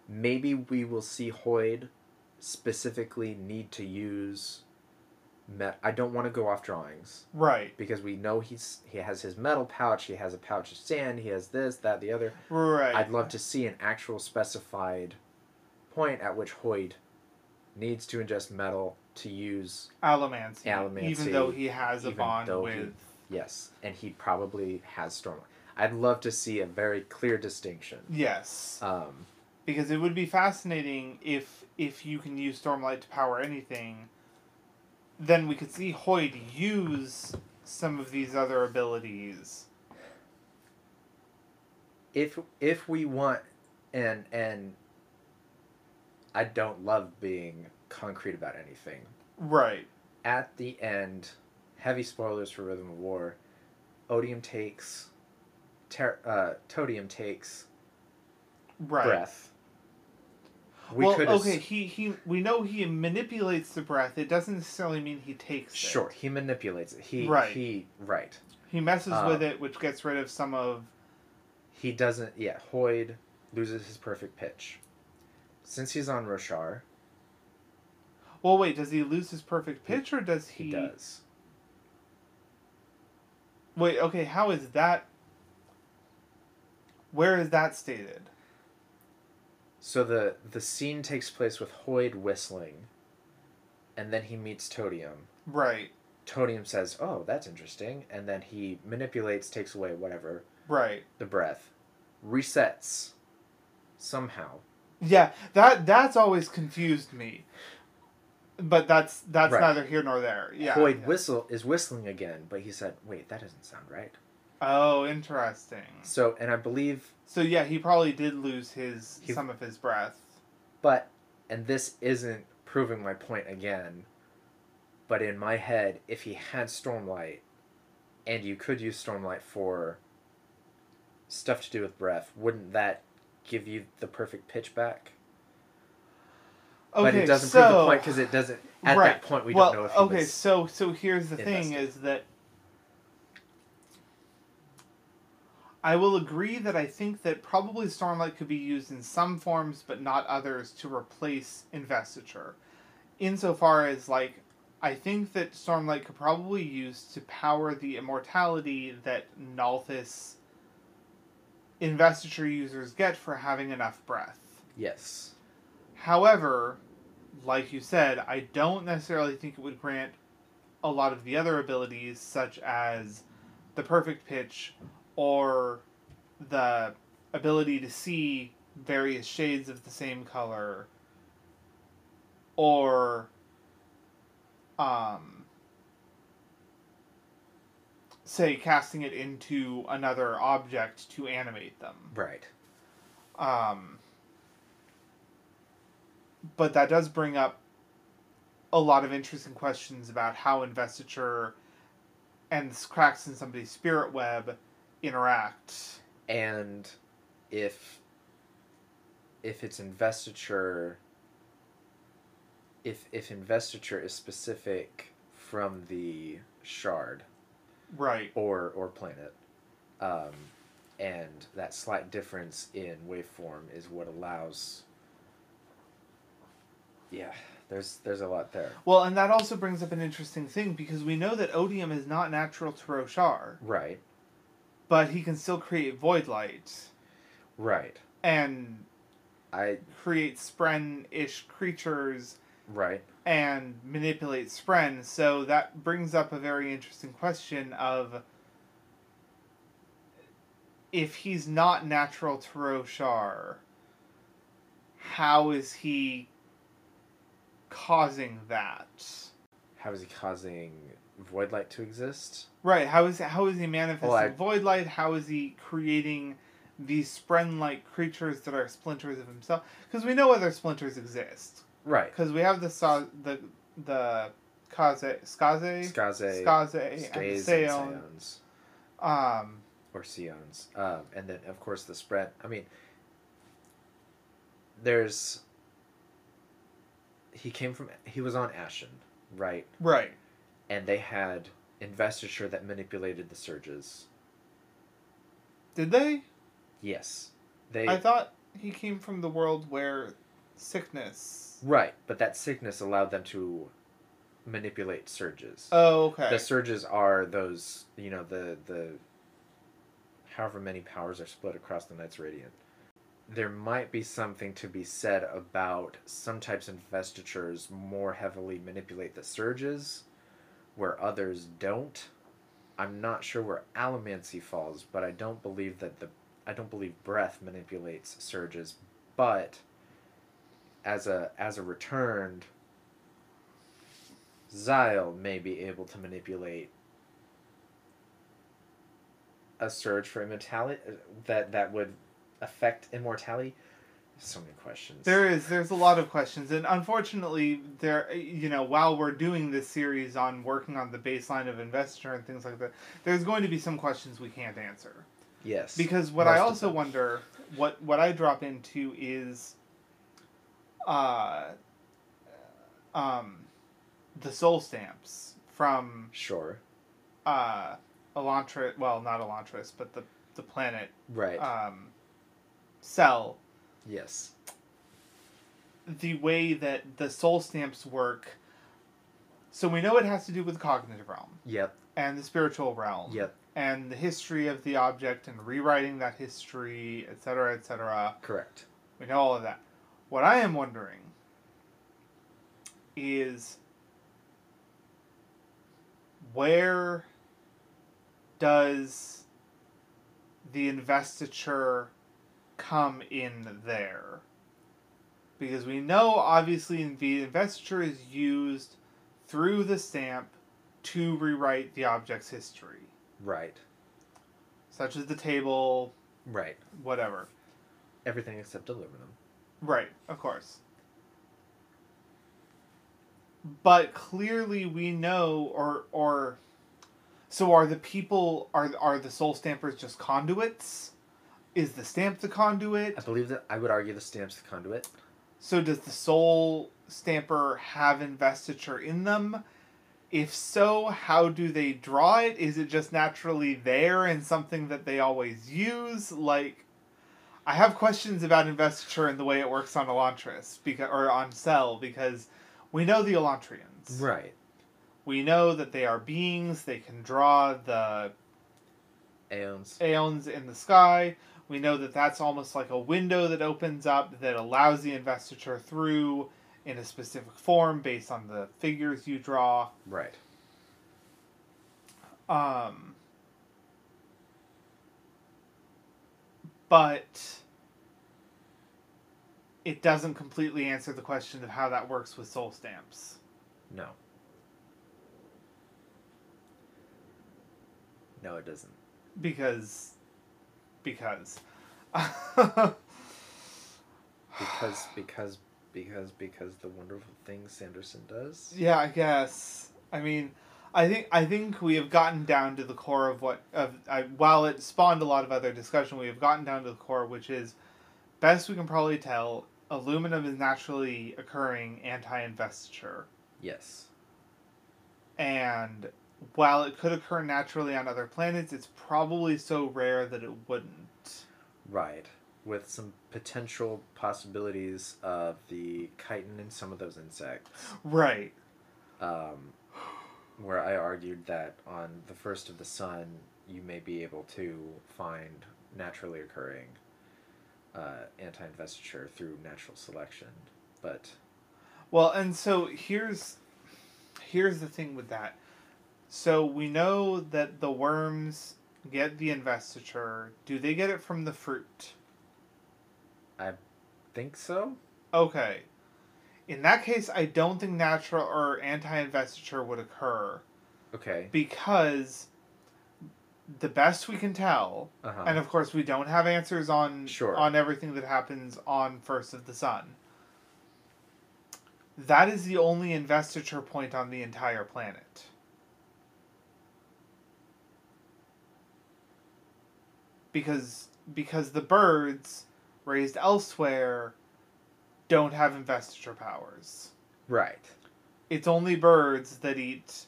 Maybe we will see Hoid specifically need to use. Met- I don't want to go off drawings Right. because we know he's he has his metal pouch. He has a pouch of sand. He has this, that, the other. Right. I'd love to see an actual specified point at which Hoid needs to ingest metal to use Allomancy. Allomancy, Even though he has a bond though he- with. yes, and he probably has stormlight. I'd love to see a very clear distinction. Yes. Um, because it would be fascinating if if you can use Stormlight to power anything. Then we could see Hoid use some of these other abilities. if if we want and and I don't love being concrete about anything. Right. At the end, heavy spoilers for Rhythm of War. Odium takes, ter- uh, Todium takes Right. breath. We well, could okay, he, he we know he manipulates the breath. It doesn't necessarily mean he takes it. Sure, he manipulates it. He Right. he right. He messes Uh, with it, which gets rid of some of He doesn't. Yeah, Hoid loses his perfect pitch. Since he's on Roshar, Well, wait, does he lose his perfect pitch or does he he does. Wait, okay, how is that Where is that stated? So the the scene takes place with Hoid whistling, and then he meets Todium. Right. Todium says, "Oh, that's interesting," and then he manipulates, takes away whatever Right. the breath, resets somehow. Yeah, that that's always confused me. But that's that's Right. neither here nor there. Yeah. Hoid yeah. whistle is whistling again, but he said, "Wait, that doesn't sound right." Oh, interesting. So, and I believe, So yeah, he probably did lose his He- some of his breath. but and this isn't proving my point again. But in my head, if he had Stormlight, and you could use Stormlight for stuff to do with breath, wouldn't that give you the perfect pitch back? Okay, but it doesn't so, prove the point because it doesn't. At right. that point, we well, don't know if okay, was. so so here's the thing: is that I will agree that I think that probably Stormlight could be used in some forms, but not others, to replace investiture. Insofar as like, I think that Stormlight could probably use to power the immortality that Nalthis investiture users get for having enough breath. Yes. However, like you said, I don't necessarily think it would grant a lot of the other abilities, such as the perfect pitch or the ability to see various shades of the same color or um say casting it into another object to animate them Right. um, but that does bring up a lot of interesting questions about how investiture and cracks in somebody's spirit web interact. and if if it's investiture if if investiture is specific from the shard Right. or or planet um, and that slight difference in waveform is what allows yeah there's there's a lot there. Well, and that also brings up an interesting thing because we know that odium is not natural to Roshar, right. But he can still create void light. Right. And i create spren-ish creatures. Right. And manipulate Spren. So that brings up a very interesting question of if he's not natural to Roshar, how is he causing that? how is he causing void light to exist Right, how is how is he manifesting Well, I- void light? How is he creating these spren-like creatures that are splinters of himself? Because we know other splinters exist. right Because we have the sa- the the Kaze Skaze Skaze, Skaze and Seons. Um, or Seons. Um, and then, of course, the spren. I mean, there's. He came from. He was on Ashyn, right? right. And they had investiture that manipulated the surges. Did they? Yes. They. I thought he came from the world where sickness. right, but that sickness allowed them to manipulate surges. Oh, okay. The surges are those, you know, the the however many powers are split across the Knights Radiant. There might be something to be said about some types of investitures more heavily manipulate the surges, where others don't. I'm not sure where Allomancy falls, but I don't believe that the I don't believe breath manipulates surges, but as a as a returned Zyle may be able to manipulate a surge for immortality uh, that that would affect immortality. So many questions. There is. There's a lot of questions, and unfortunately, there. You know, while we're doing this series on working on the baseline of investor and things like that, there's going to be some questions we can't answer. yes. Because what I also wonder, what what I drop into is, uh, um, the soul stamps from Sure. uh, Elantris. Well, not Elantris, but the the planet Right. um, Cell. yes. The way that the soul stamps work. So we know it has to do with the cognitive realm Yep. and the spiritual realm. Yep. And the history of the object and rewriting that history, etc., etc. Correct. We know all of that. What I am wondering is where does the investiture come in there? Because we know obviously the investiture is used through the stamp to rewrite the object's history, Right. such as the table, Right. whatever. Everything except aluminum. Right, of course. But clearly we know or or so are the people are are the soul stampers just conduits? Is the stamp the conduit? I believe that I would argue the stamp's the conduit. So does the soul stamper have investiture in them? If so, how do they draw it? Is it just naturally there and something that they always use? Like, I have questions about investiture and the way it works on Elantris because or on Sel because we know the Elantrians. Right. We know that they are beings. They can draw the Aeons. aeons in the sky. We know that that's almost like a window that opens up that allows the investiture through in a specific form based on the figures you draw. Right. Um, but it doesn't completely answer the question of how that works with soul stamps. No. No, it doesn't. Because. Because. Because because because because the wonderful things Sanderson does. Yeah, I guess. I mean, I think I think we have gotten down to the core of what of I, while it spawned a lot of other discussion, we have gotten down to the core, which is best we can probably tell. Aluminum is naturally occurring anti-investiture, Yes. and while it could occur naturally on other planets, it's probably so rare that it wouldn't. Right. With some potential possibilities of the chitin in some of those insects. Right. Um, where I argued that on the first of the sun, you may be able to find naturally occurring uh, anti-investiture through natural selection. But Well, and so here's here's the thing with that. So we know that the worms get the investiture. Do they get it from the fruit? I think so? Okay. In that case, I don't think natural or anti-investiture would occur Okay. because the best we can tell, Uh-huh. and of course we don't have answers on Sure. on everything that happens on First of the Sun. That is the only investiture point on the entire planet. Because because the birds raised elsewhere don't have investiture powers. right. It's only birds that eat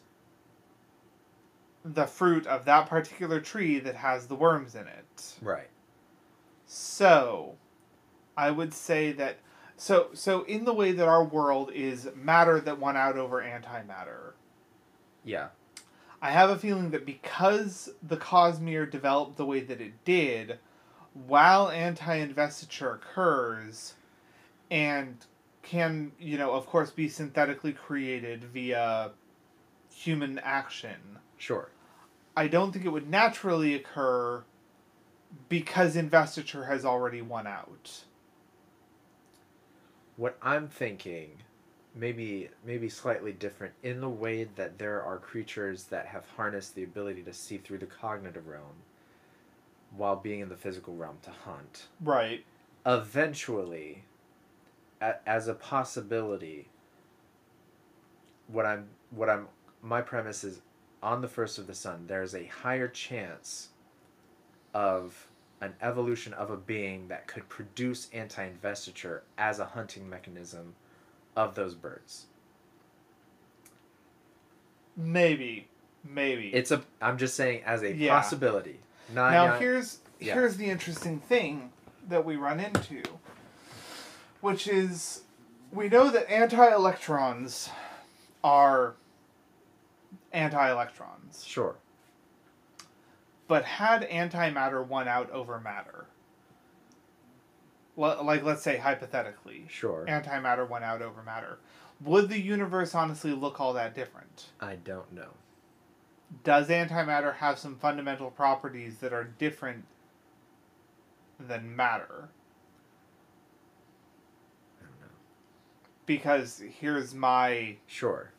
the fruit of that particular tree that has the worms in it. Right. So, I would say that so so in the way that our world is matter that won out over antimatter. Yeah. I have a feeling that because the Cosmere developed the way that it did, while anti-investiture occurs, and can you know of course be synthetically created via human action. Sure. I don't think it would naturally occur because investiture has already won out. What I'm thinking, maybe maybe slightly different in the way that there are creatures that have harnessed the ability to see through the cognitive realm while being in the physical realm to hunt. Right. Eventually, a- as a possibility, what I'm what I'm my premise is on the first of the sun there's a higher chance of an evolution of a being that could produce anti-investiture as a hunting mechanism of those birds. Maybe. Maybe. It's a I'm just saying as a Yeah. possibility. Not, now not- here's yeah. here's the interesting thing that we run into, which is we know that anti-electrons are anti-electrons, sure. but had antimatter won out over matter, L- like let's say hypothetically, Sure. antimatter won out over matter, would the universe honestly look all that different? I don't know. does antimatter have some fundamental properties that are different than matter? I don't know. Because here's my Sure.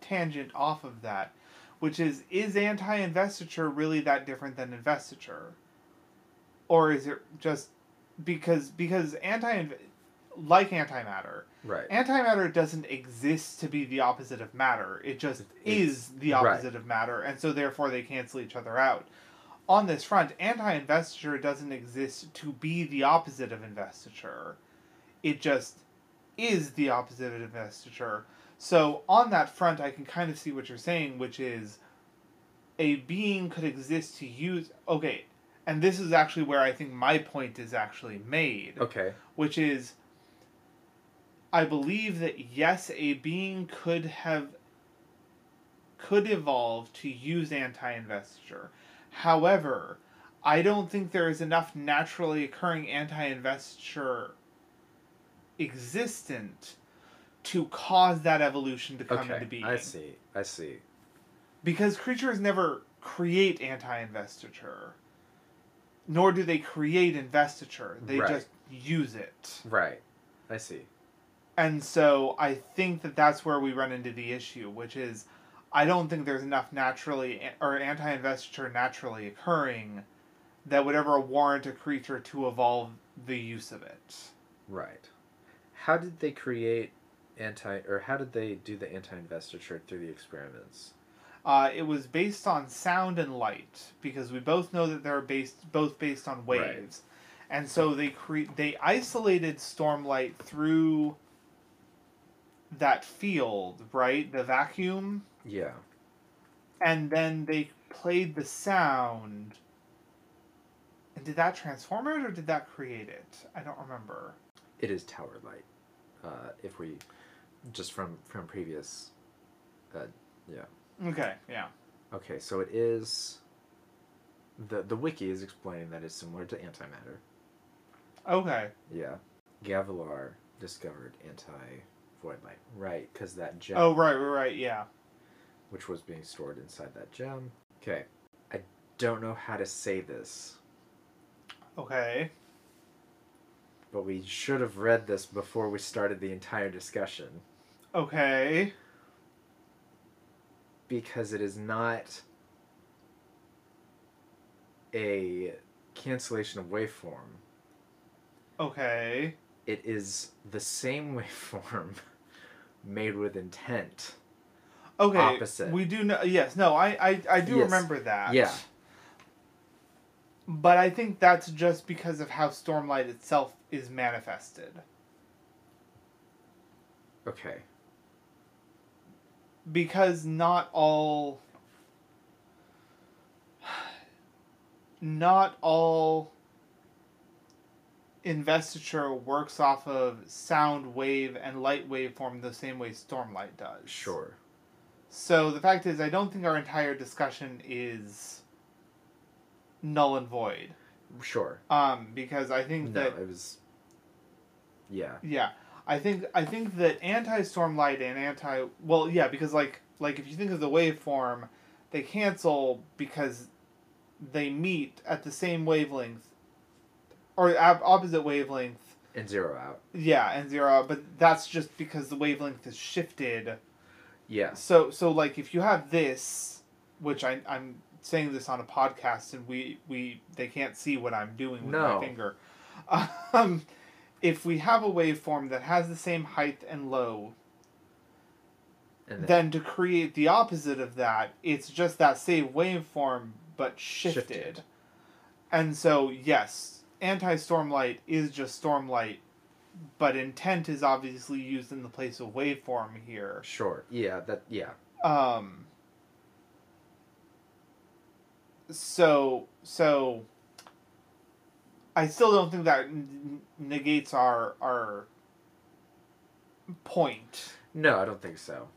tangent off of that, which is is anti investiture really that different than investiture? Or is it just because because anti like antimatter, Right. antimatter doesn't exist to be the opposite of matter. It just It's- is the right. opposite of matter, and so therefore they cancel each other out. On this front, anti investiture doesn't exist to be the opposite of investiture. It just is the opposite of investiture. So on that front, I can kind of see what you're saying, which is a being could exist to use. Okay, and this is actually where I think my point is actually made, Okay. which is I believe that yes, a being could have could evolve to use anti-investiture. However, I don't think there is enough naturally occurring anti-investiture existent to cause that evolution to come into being. I see. I see. Because creatures never create anti-investiture, nor do they create investiture. They Right. just use it. Right. I see. And so I think that that's where we run into the issue, which is I don't think there's enough naturally or anti-investiture naturally occurring that would ever warrant a creature to evolve the use of it. Right. How did they create anti or how did they do the anti-investiture through the experiments? Uh, it was based on sound and light because we both know that they're based both based on waves, and so they cre- they isolated stormlight through that field, right? The vacuum. Yeah. and then they played the sound. And did that transform it or did that create it? I don't remember. It is tower light. Uh, if we just from from previous uh, yeah. Okay, yeah. Okay, so it is the the wiki is explaining that it's similar to antimatter. Okay. Yeah. Gavilar discovered anti void light. Right, because that gem Oh, right, right, right, yeah. which was being stored inside that gem. Okay. I don't know how to say this, Okay. but we should have read this before we started the entire discussion Okay. Because it is not a cancellation of waveform. Okay. It is the same *laughs* waveform made with intent. Okay. Opposite. We do know. Yes, no, I, I, I do Yes. remember that. Yeah. But I think that's just because of how Stormlight itself is manifested. Okay. Because not all not all investiture works off of sound wave and light waveform the same way stormlight does Sure. so the fact is i don't think our entire discussion is null and void Sure. um because i think No, that it was. Yeah. Yeah, I think I think that anti stormlight and anti well yeah because like like if you think of the waveform, they cancel because they meet at the same wavelength or ab- opposite wavelength. And zero out. Yeah, and zero out, but that's just because the wavelength is shifted. Yeah. So so like if you have this, which I I'm saying this on a podcast and we we they can't see what I'm doing with No. my finger. *laughs* Um, if we have a waveform that has the same height and low, And then, then to create the opposite of that, it's just that same waveform but shifted. Shifted. And so yes, anti stormlight is just stormlight, but intent is obviously used in the place of waveform here. sure. Yeah. That. Yeah. Um. So so. I still don't think that negates our our point. No, I don't think so.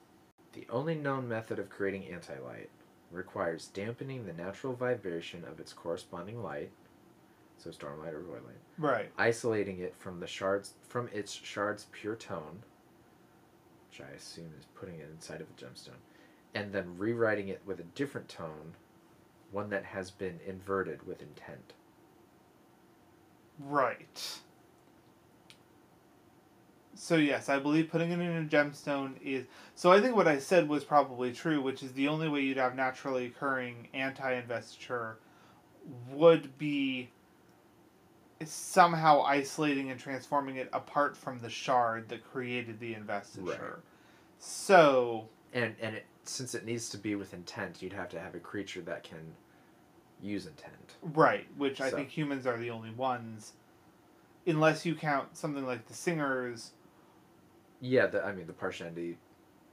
The only known method of creating anti-light requires dampening the natural vibration of its corresponding light, so stormlight or void light, Right. isolating it from the shards from its shards pure tone, which I assume is putting it inside of a gemstone, and then rewriting it with a different tone, one that has been inverted with intent. Right. So yes, I believe putting it in a gemstone is so I think what I said was probably true, which is the only way you'd have naturally occurring anti-investiture would be somehow isolating and transforming it apart from the shard that created the investiture. So And and it since it needs to be with intent, you'd have to have a creature that can use intent. Right, which I think humans are the only ones. unless you count something like the singers. Yeah, the, I mean the Parshendi.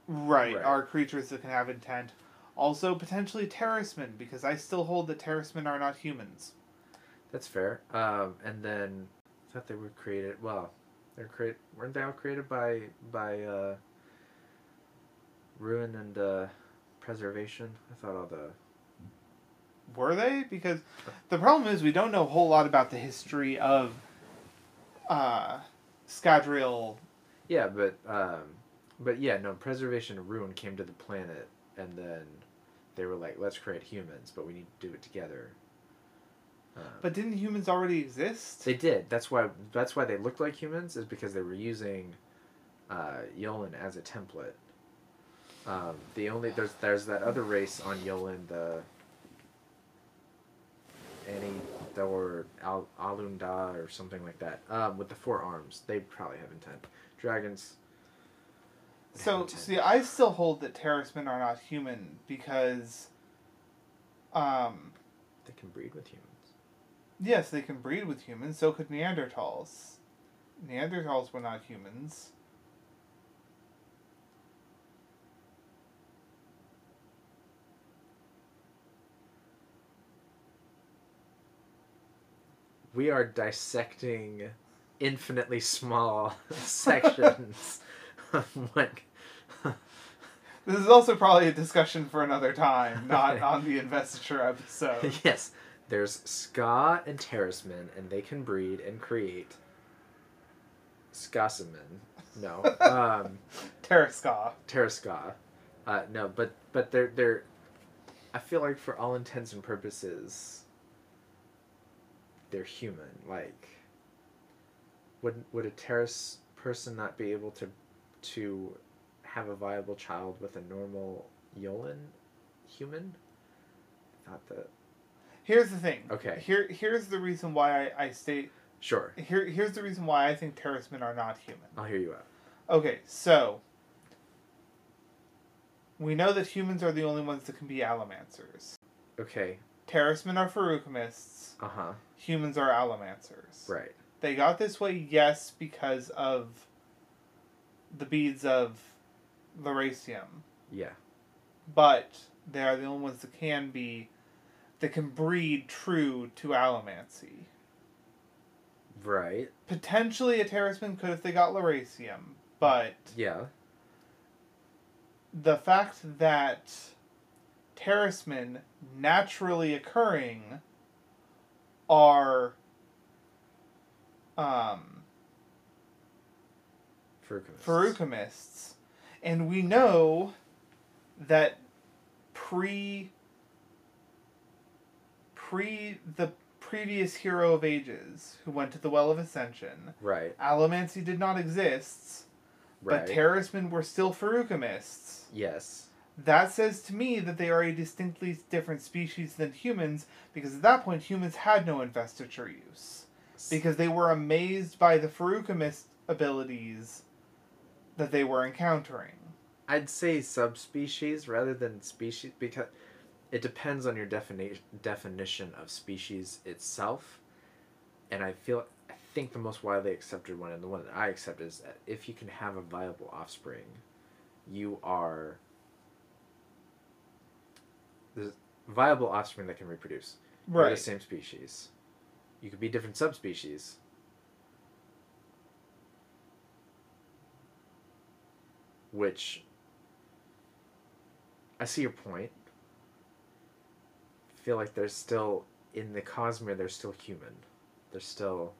Right, Right. are creatures that can have intent. Also, potentially Terrismen, because I still hold that Terrismen are not humans. That's fair. Um, and then I thought they were created. Well, they're create. Weren't they all created by by uh, ruin and uh, preservation? I thought all the Were they? Because the problem is we don't know a whole lot about the history of uh, Scadrial. yeah, but um, but yeah, no. Preservation and ruin came to the planet, and then they were like, let's create humans, but we need to do it together. Uh, But didn't humans already exist? They did. That's why. That's why they looked like humans. Is because they were using uh, Yolen as a template. Um, the only there's there's that other race on Yolen, the Any or Al, Alunda or something like that, um, with the four arms. They probably have intent. Dragons. So, intent. see, I still hold that Terrismen are not human because, um, they can breed with humans. yes, they can breed with humans. So could Neanderthals. Neanderthals were not humans. We are dissecting infinitely small *laughs* sections of what This is also probably a discussion for another time, not *laughs* on the investiture episode. *laughs* yes, there's ska and terrismen, and they can breed and create skasamen. No, um, Terraska. terraska. Uh, no, but but they're they're. I feel like for all intents and purposes, they're human. Like, would would a Terris person not be able to to have a viable child with a normal Yolen human? I thought that Here's the thing. Okay. Here, here's the reason why I, I state. Sure, Here, here's the reason why I think Terris men are not human. I'll hear you out. Okay, so we know that humans are the only ones that can be allomancers. Okay. Terris men are Feruchemists. Uh huh. Humans are allomancers. Right. They got this way, yes, because of the beads of Lerasium, Yeah. but they are the only ones that can be that can breed true to allomancy. Right. Potentially a Terrisman could if they got Lerasium, but Yeah. the fact that Terrismen naturally occurring are um. Feruchemists, and we know that pre pre the previous hero of ages who went to the Well of Ascension, Right. allomancy did not exist, Right. but Terrismen were still Feruchemists. yes. That says to me that they are a distinctly different species than humans, because at that point humans had no investiture use. Because they were amazed by the Feruchemist abilities that they were encountering. I'd say subspecies rather than species because it depends on your defini- definition of species itself. And I feel I think the most widely accepted one and the one that I accept is that if you can have a viable offspring, you are the viable offspring that can reproduce. You're the same species. You could be different subspecies. Which I see your point. feel like they're still in the Cosmere they're still human. They're still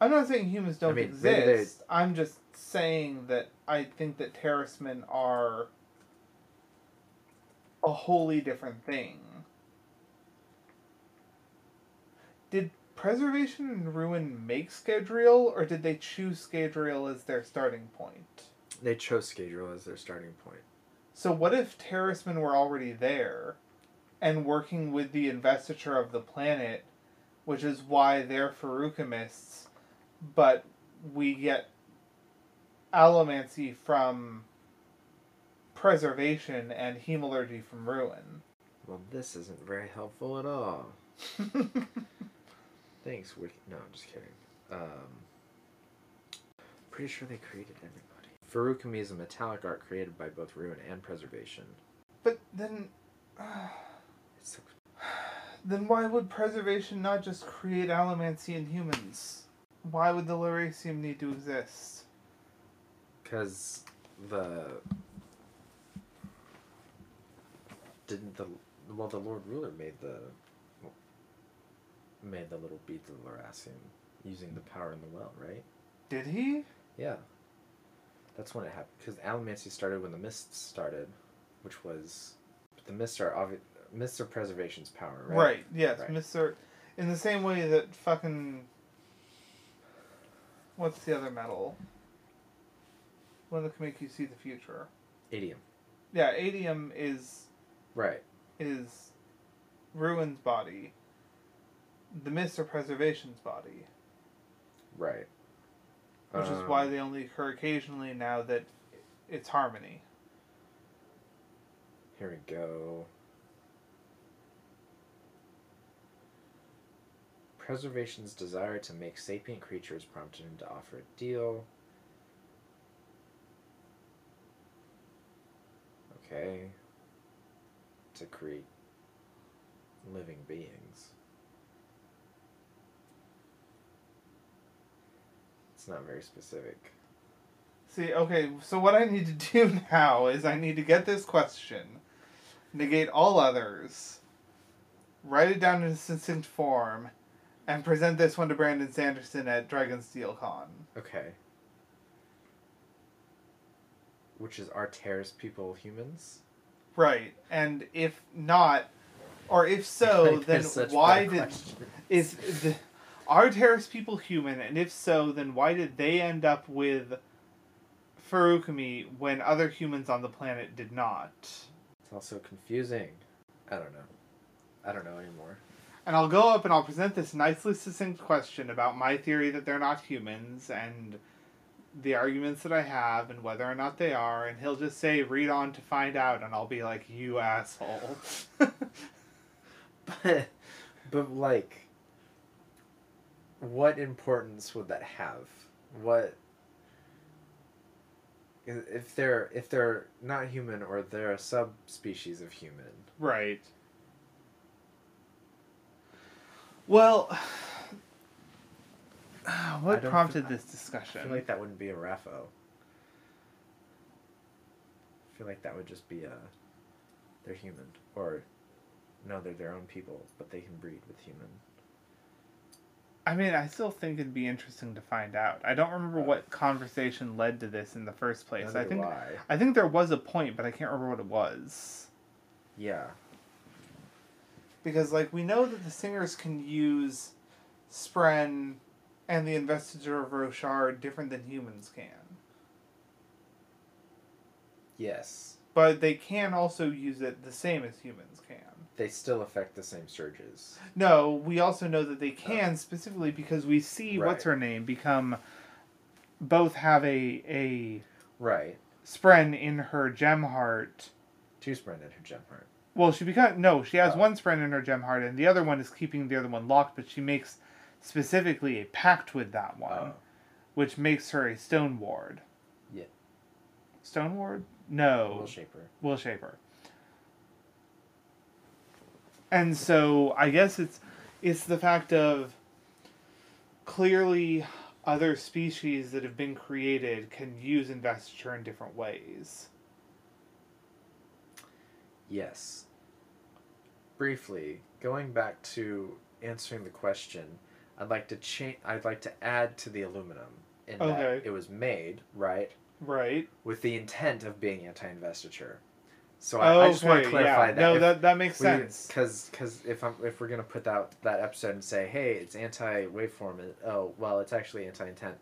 I'm not saying humans don't mean, maybe they- exist. I'm just saying that I think that Terrismen are a wholly different thing. Did Preservation and Ruin make Scadrial, or did they choose Scadrial as their starting point? they chose Scadrial as their starting point. So what if Terrismen were already there and working with the investiture of the planet, which is why they're Feruchemists, but we get allomancy from preservation and hemalurgy from ruin. Well, this isn't very helpful at all. *laughs* Thanks, Wiki. No, I'm just kidding. Um, pretty sure they created everybody. Feruchemy is a metallic art created by both ruin and preservation. But then, It's so then why would preservation not just create allomancy in humans? Why would the Lerasium need to exist? because the didn't the well the Lord Ruler made the made the little beads of Lerasium using the power in the well, right? Did he? Yeah. That's when it happened. Because Allomancy started when the mists started, which was. But the mists are obvious. Mists are preservation's power, right? Right. yes, Right. are In the same way that fucking. What's the other metal? One that can make you see the future. Atium. Yeah, Atium is Right. is Ruin's body. The Mist are Preservation's body, Right. which is Um, why they only occur occasionally now that it's Harmony. Here we go. Preservation's desire to make sapient creatures prompted him to offer a deal. Okay. To create living beings. It's not very specific. See, okay, so what I need to *laughs* do now is I need to get this question, negate all others, write it down in a succinct form, and present this one to Brandon Sanderson at Dragonsteel Con. Okay. Which is are Terris people humans? Right, and if not, or if so, then why did is the, are Terris people human? And if so, then why did they end up with Feruchemy when other humans on the planet did not? It's also confusing. I don't know. I don't know anymore. And I'll go up and I'll present this nicely succinct question about my theory that they're not humans and the arguments that I have and whether or not they are, and he'll just say, read on to find out, and I'll be like, you asshole. *laughs* But, but like, what importance would that have? What if they're if they're not human or they're a subspecies of human? right. Well, *sighs* I what prompted feel- this I discussion? feel like that wouldn't be a RAFO. I feel like that would just be a they're human or no, they're their own people, but they can breed with human. I mean, I still think it'd be interesting to find out. I don't remember Uh, what conversation led to this in the first place. I think I. I think there was a point, but I can't remember what it was. Yeah. Because like we know that the singers can use Spren and the investiture of Roshar different than humans can. Yes. But they can also use it the same as humans can. They still affect the same surges. No, we also know that they can oh. specifically because we see what's her name become both have a a Right. Spren in her gem heart. Two spren in her gem heart. Well, she become no, she has Oh. one Spren in her gem heart, and the other one is keeping the other one locked. But she makes specifically a pact with that one, Oh. which makes her a Stone Ward. Yeah. Stone Ward? No. Will Shaper. Will Shaper. And so I guess it's it's the fact of clearly other species that have been created can use investiture in different ways. Yes. Briefly, going back to answering the question, I'd like to change. I'd like to add to the aluminum in Okay. that it was made right Right. with the intent of being anti-investiture. So I, I just want to clarify yeah. that. No, that that makes sense. Because because if I'm if we're gonna put out that episode and say hey it's anti waveform oh well it's actually anti intent,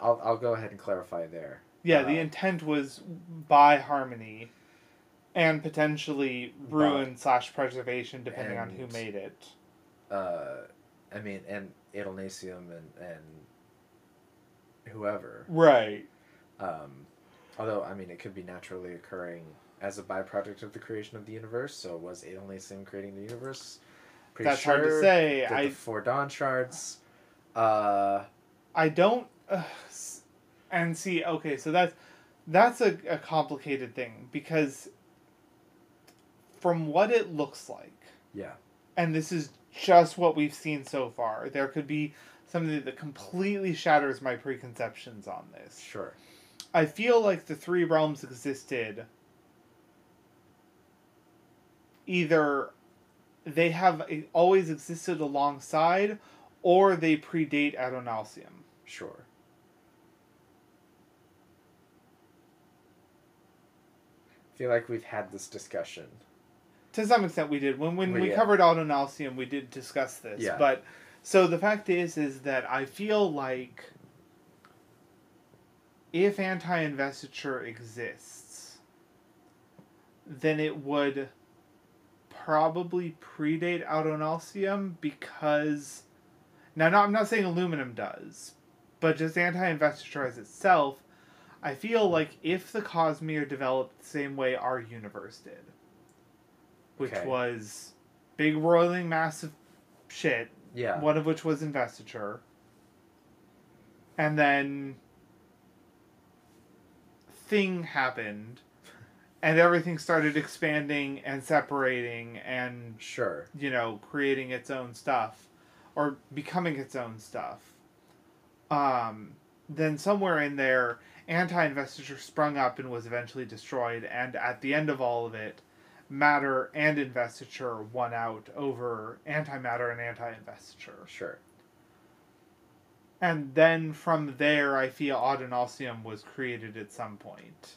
I'll I'll go ahead and clarify there. Yeah, the uh, intent was by harmony and potentially ruin slash preservation depending on who made it. Uh, I mean and Adonalsium and and whoever. Right. Um, although I mean it could be naturally occurring as a byproduct of the creation of the universe. So was Adonalsium creating the universe? Pretty That's sure. hard to say. Did I the four dawn shards. Uh, I don't. Uh, and see, okay, so that's that's a, a complicated thing because from what it looks like, Yeah. and this is just what we've seen so far, there could be something that completely shatters my preconceptions on this. Sure. I feel like the three realms existed. Either they have always existed alongside, or they predate Adonalsium. Sure. I feel like we've had this discussion. To some extent, we did when when Well, we yeah. covered Adonalsium. We did discuss this, Yeah. but so the fact is, is that I feel like if anti-investiture exists, then it would probably predate Adonalsium because now, not, I'm not saying aluminum does, but just anti-investiture as itself. I feel like if the Cosmere developed the same way our universe did, which Okay. was big roiling massive shit, Yeah. one of which was investiture, and then thing happened, and everything started expanding and separating and Sure. you know creating its own stuff or becoming its own stuff. Um, then somewhere in there, anti-investiture sprung up and was eventually destroyed, and at the end of all of it, matter and investiture won out over antimatter and anti-investiture. Sure. And then from there, I feel Adonalsium was created at some point.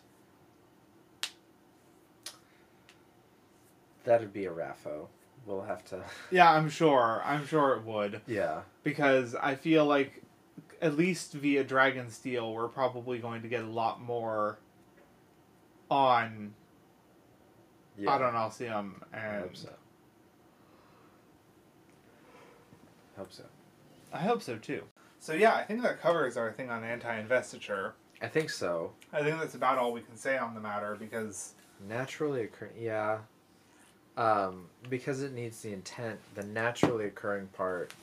That'd be a RAFO. We'll have to. *laughs* Yeah, I'm sure. I'm sure it would. Yeah. because I feel like at least via Dragonsteel, we're probably going to get a lot more on Yeah. Adonalsium I'll see and hope so. Hope so. I hope so too. So yeah, I think that covers our thing on anti-investiture. I think so. I think that's about all we can say on the matter because Naturally occurring. Yeah. Um, because it needs the intent, the naturally occurring part,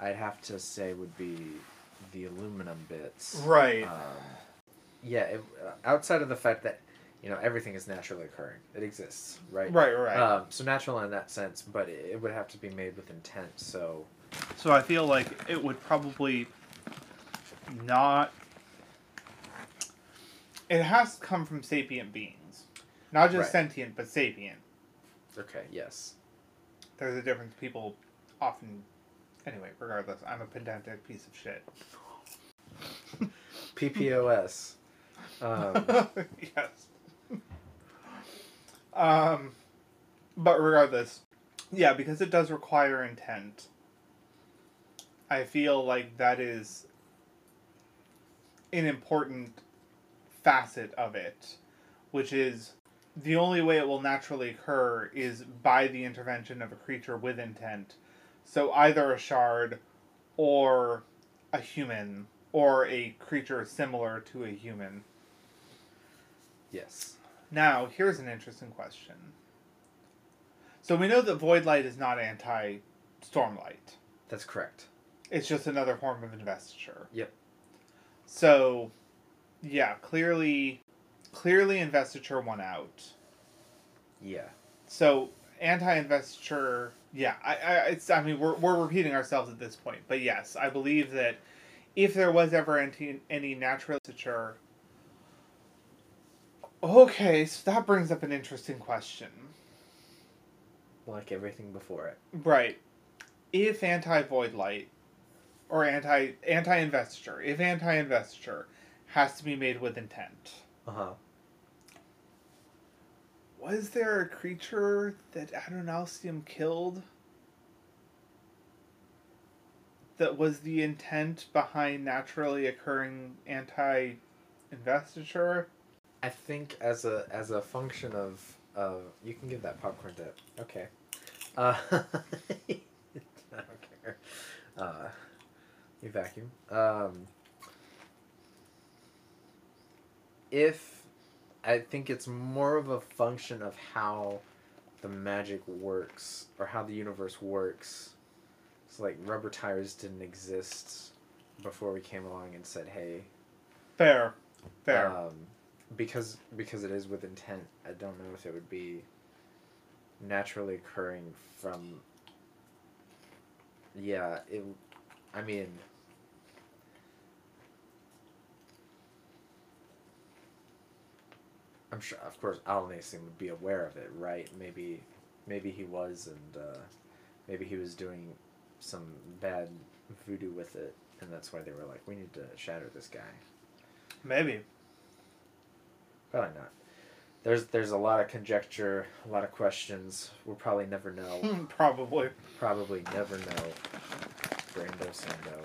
I'd have to say would be the aluminum bits. right, Um, yeah. It, uh, outside of the fact that you know everything is naturally occurring, it exists, right? right, right. Um, so natural in that sense, but it, it would have to be made with intent. So so I feel like it would probably not. It has to come from sapient beings, not just Right. sentient, but sapient. okay, yes. there's a difference. People often, anyway. Regardless, I'm a pedantic piece of shit. PPOS. *laughs* Um, yes. Um, but regardless, yeah, because it does require intent. I feel like that is an important facet of it, which is the only way it will naturally occur is by the intervention of a creature with intent. So either a shard or a human or a creature similar to a human. yes. Now, here's an interesting question. So we know that void light is not anti stormlight. That's correct. It's just another form of investiture. Yep. So, yeah, clearly, clearly investiture won out. Yeah. So anti-investiture, yeah, I, I, it's. I mean, we're we're repeating ourselves at this point, but yes, I believe that if there was ever any any natural investiture. Okay, so that brings up an interesting question. Like everything before it. Right. If anti void light or anti anti investiture, if anti investiture has to be made with intent, Uh huh. was there a creature that Adonalsium killed? That was the intent behind naturally occurring anti investiture? I think as a as a function of uh, you can give that popcorn dip. Okay. Uh, *laughs* I don't care. Uh, you vacuum. Um, if I think it's more of a function of how the magic works or how the universe works. It's like rubber tires didn't exist before we came along and said, "Hey, Fair. Fair. Um, because because it is with intent. I don't know if it would be naturally occurring from. Yeah, it. I mean. I'm sure, of course, Al Nasim would be aware of it, right? Maybe, maybe he was, and uh, maybe he was doing some bad voodoo with it, and that's why they were like, "We need to shatter this guy." Maybe. Probably not. There's there's a lot of conjecture, a lot of questions. We'll probably never know. *laughs* Probably. probably never know. Brando Sando.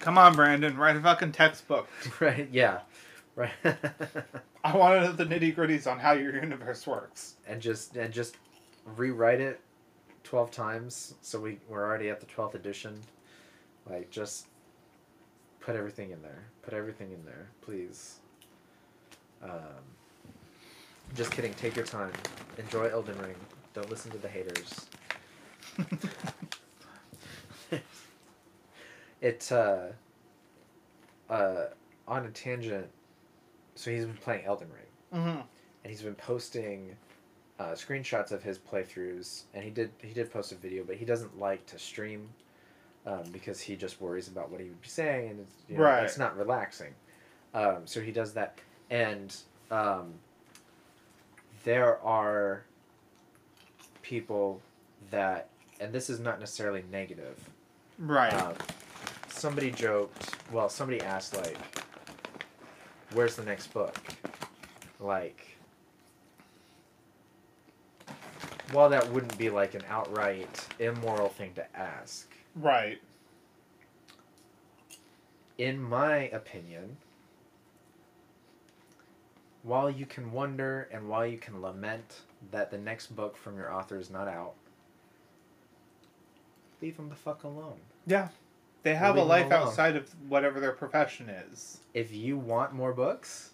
Come on, Brandon. Write a fucking textbook. *laughs* right? Yeah. Right. *laughs* I want to know the nitty gritties on how your universe works. and just and just rewrite it twelve times, so we we're already at the twelfth edition. Like just put everything in there. Put everything in there, please. Um, just kidding. Take your time. Enjoy Elden Ring. Don't listen to the haters. *laughs* it uh, uh, on a tangent. So he's been playing Elden Ring hmm and he's been posting uh, screenshots of his playthroughs and he did he did post a video but he doesn't like to stream um, because he just worries about what he would be saying and it's, you know, Right. it's not relaxing um, so he does that and um, there are people that and this is not necessarily negative Right. um, somebody joked. Well, somebody asked like, "Where's the next book?" Like, while that wouldn't be like an outright immoral thing to ask, right. in my opinion, while you can wonder and while you can lament that the next book from your author is not out, leave them the fuck alone. Yeah. They have a Leave them life outside of whatever their profession is. if you want more books,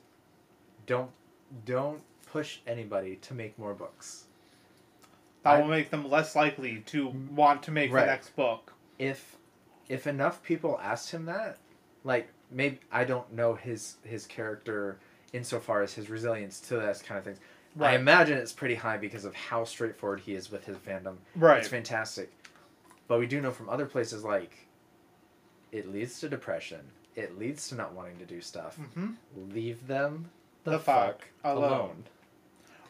don't don't push anybody to make more books. That I- will make them less likely to want to make Right. the next book. If if enough people asked him that, like maybe I don't know his his character insofar as his resilience to that kind of things. I imagine it's pretty high because of how straightforward he is with his fandom. Right. It's fantastic. But we do know from other places like it leads to depression. It leads to not wanting to do stuff. hmm Leave them the, The fuck, fuck alone. alone.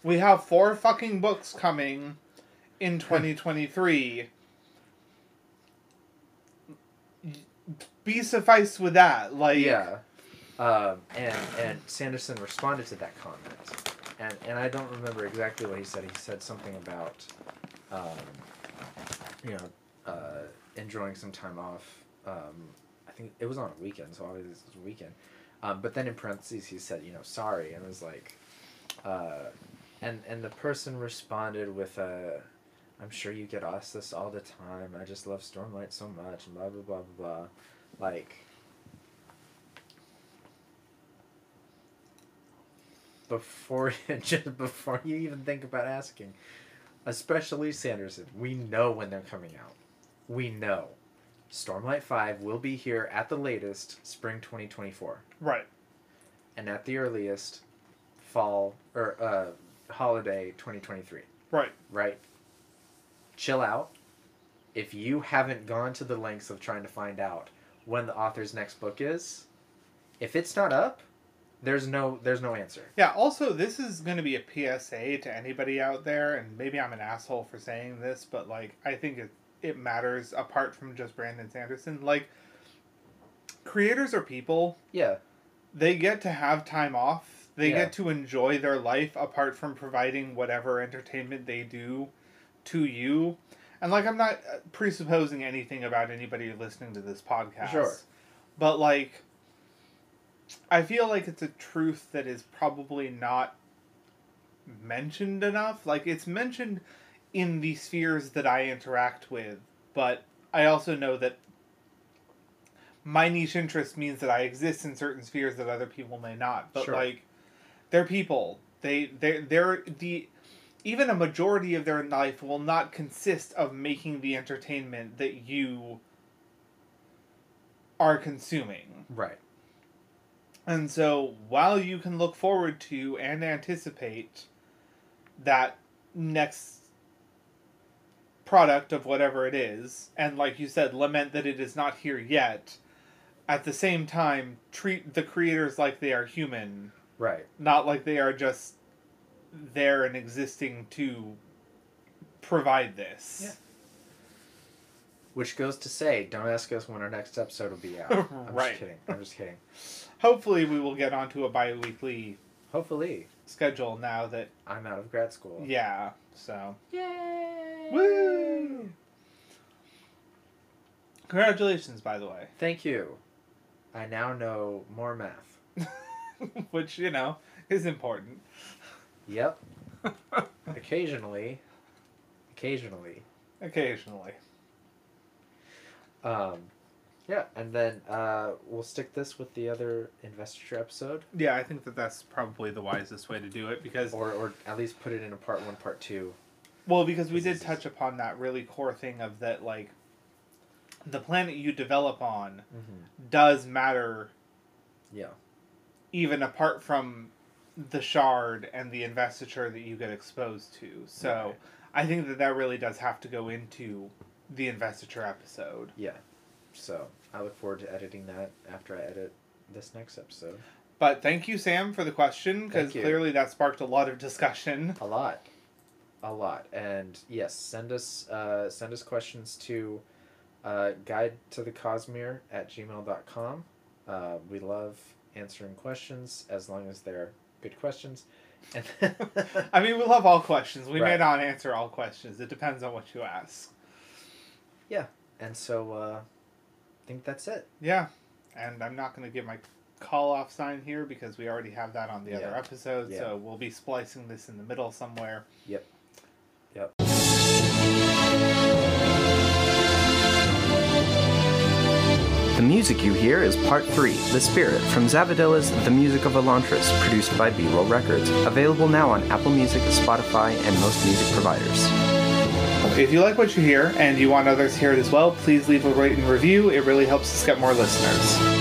We have four fucking books coming in *laughs* 2023. Be suffice with that. Like, Yeah. Um, and and Sanderson responded to that comment, and and I don't remember exactly what he said. He said something about, um, you know, uh, enjoying some time off. Um, I think it was on a weekend, so obviously it was a weekend. Um, but then in parentheses he said, you know, sorry, and it was like, uh, and and the person responded with a. I'm sure you get asked this all the time. I just love Stormlight so much, and blah blah blah blah blah. Like, before *laughs* just before you even think about asking, especially Sanderson, we know when they're coming out. We know. Stormlight 5 will be here at the latest spring 2024 right. and at the earliest fall or uh holiday 2023, Right. right? Chill out. If you haven't gone to the lengths of trying to find out when the author's next book is, if it's not up, there's no there's no answer. Yeah, also, this is going to be a PSA to anybody out there, and maybe I'm an asshole for saying this, but, like, I think it, it matters apart from just Brandon Sanderson. Like, creators are people. Yeah. They get to have time off. They Yeah. get to enjoy their life apart from providing whatever entertainment they do to you. And, like, I'm not uh, presupposing anything about anybody listening to this podcast. Sure. But, like, I feel like it's a truth that is probably not mentioned enough. Like it's mentioned in the spheres that I interact with, but I also know that my niche interest means that I exist in certain spheres that other people may not. But Sure. like they're people. They they they're the even a majority of their life will not consist of making the entertainment that you are consuming. Right. And so while you can look forward to and anticipate that next product of whatever it is, and like you said, lament that it is not here yet, at the same time, treat the creators like they are human, Right. not like they are just there and existing to provide this. Yeah. Which goes to say, don't ask us when our next episode will be out. *laughs* I'm Right. just kidding. I'm just kidding. *laughs* Hopefully, we will get onto a bi weekly Hopefully, schedule now that, I'm out of grad school. yeah, so. Yay! Woo! Congratulations, by the way. Thank you. I now know more math. *laughs* Which, you know, is important. Yep. *laughs* occasionally. Occasionally. Occasionally. Um, yeah, and then uh, we'll stick this with the other investiture episode, Yeah, I think that that's probably the wisest way to do it because, or or at least put it in a part one, part two. well, because we did touch upon that really core thing of that, like, the planet you develop on Mm-hmm. does matter Yeah. even apart from the shard and the investiture that you get exposed to. So Right. I think that that really does have to go into the investiture episode. Yeah. So I look forward to editing that after I edit this next episode. But thank you, Sam, for the question because clearly that sparked a lot of discussion. A lot. A lot. And yes, send us uh, send us questions to uh, guide to the cosmere at gmail.com. Uh, we love answering questions as long as they're good questions. And *laughs* I mean, we love all questions. We may not answer all questions. It depends on what you ask. Yeah, and so uh, think that's it. Yeah, and I'm not going to give my call off sign here because we already have that on the other episode. Yeah. So we'll be splicing this in the middle somewhere. Yep. Yep. The music you hear is Part 3, The Spirit, from Zavadilla's The Music of Elantris, produced by B-Roll Records. Available now on Apple Music, Spotify, and most music providers. If you like what you hear and you want others to hear it as well, please leave a rate and review. It really helps us get more listeners.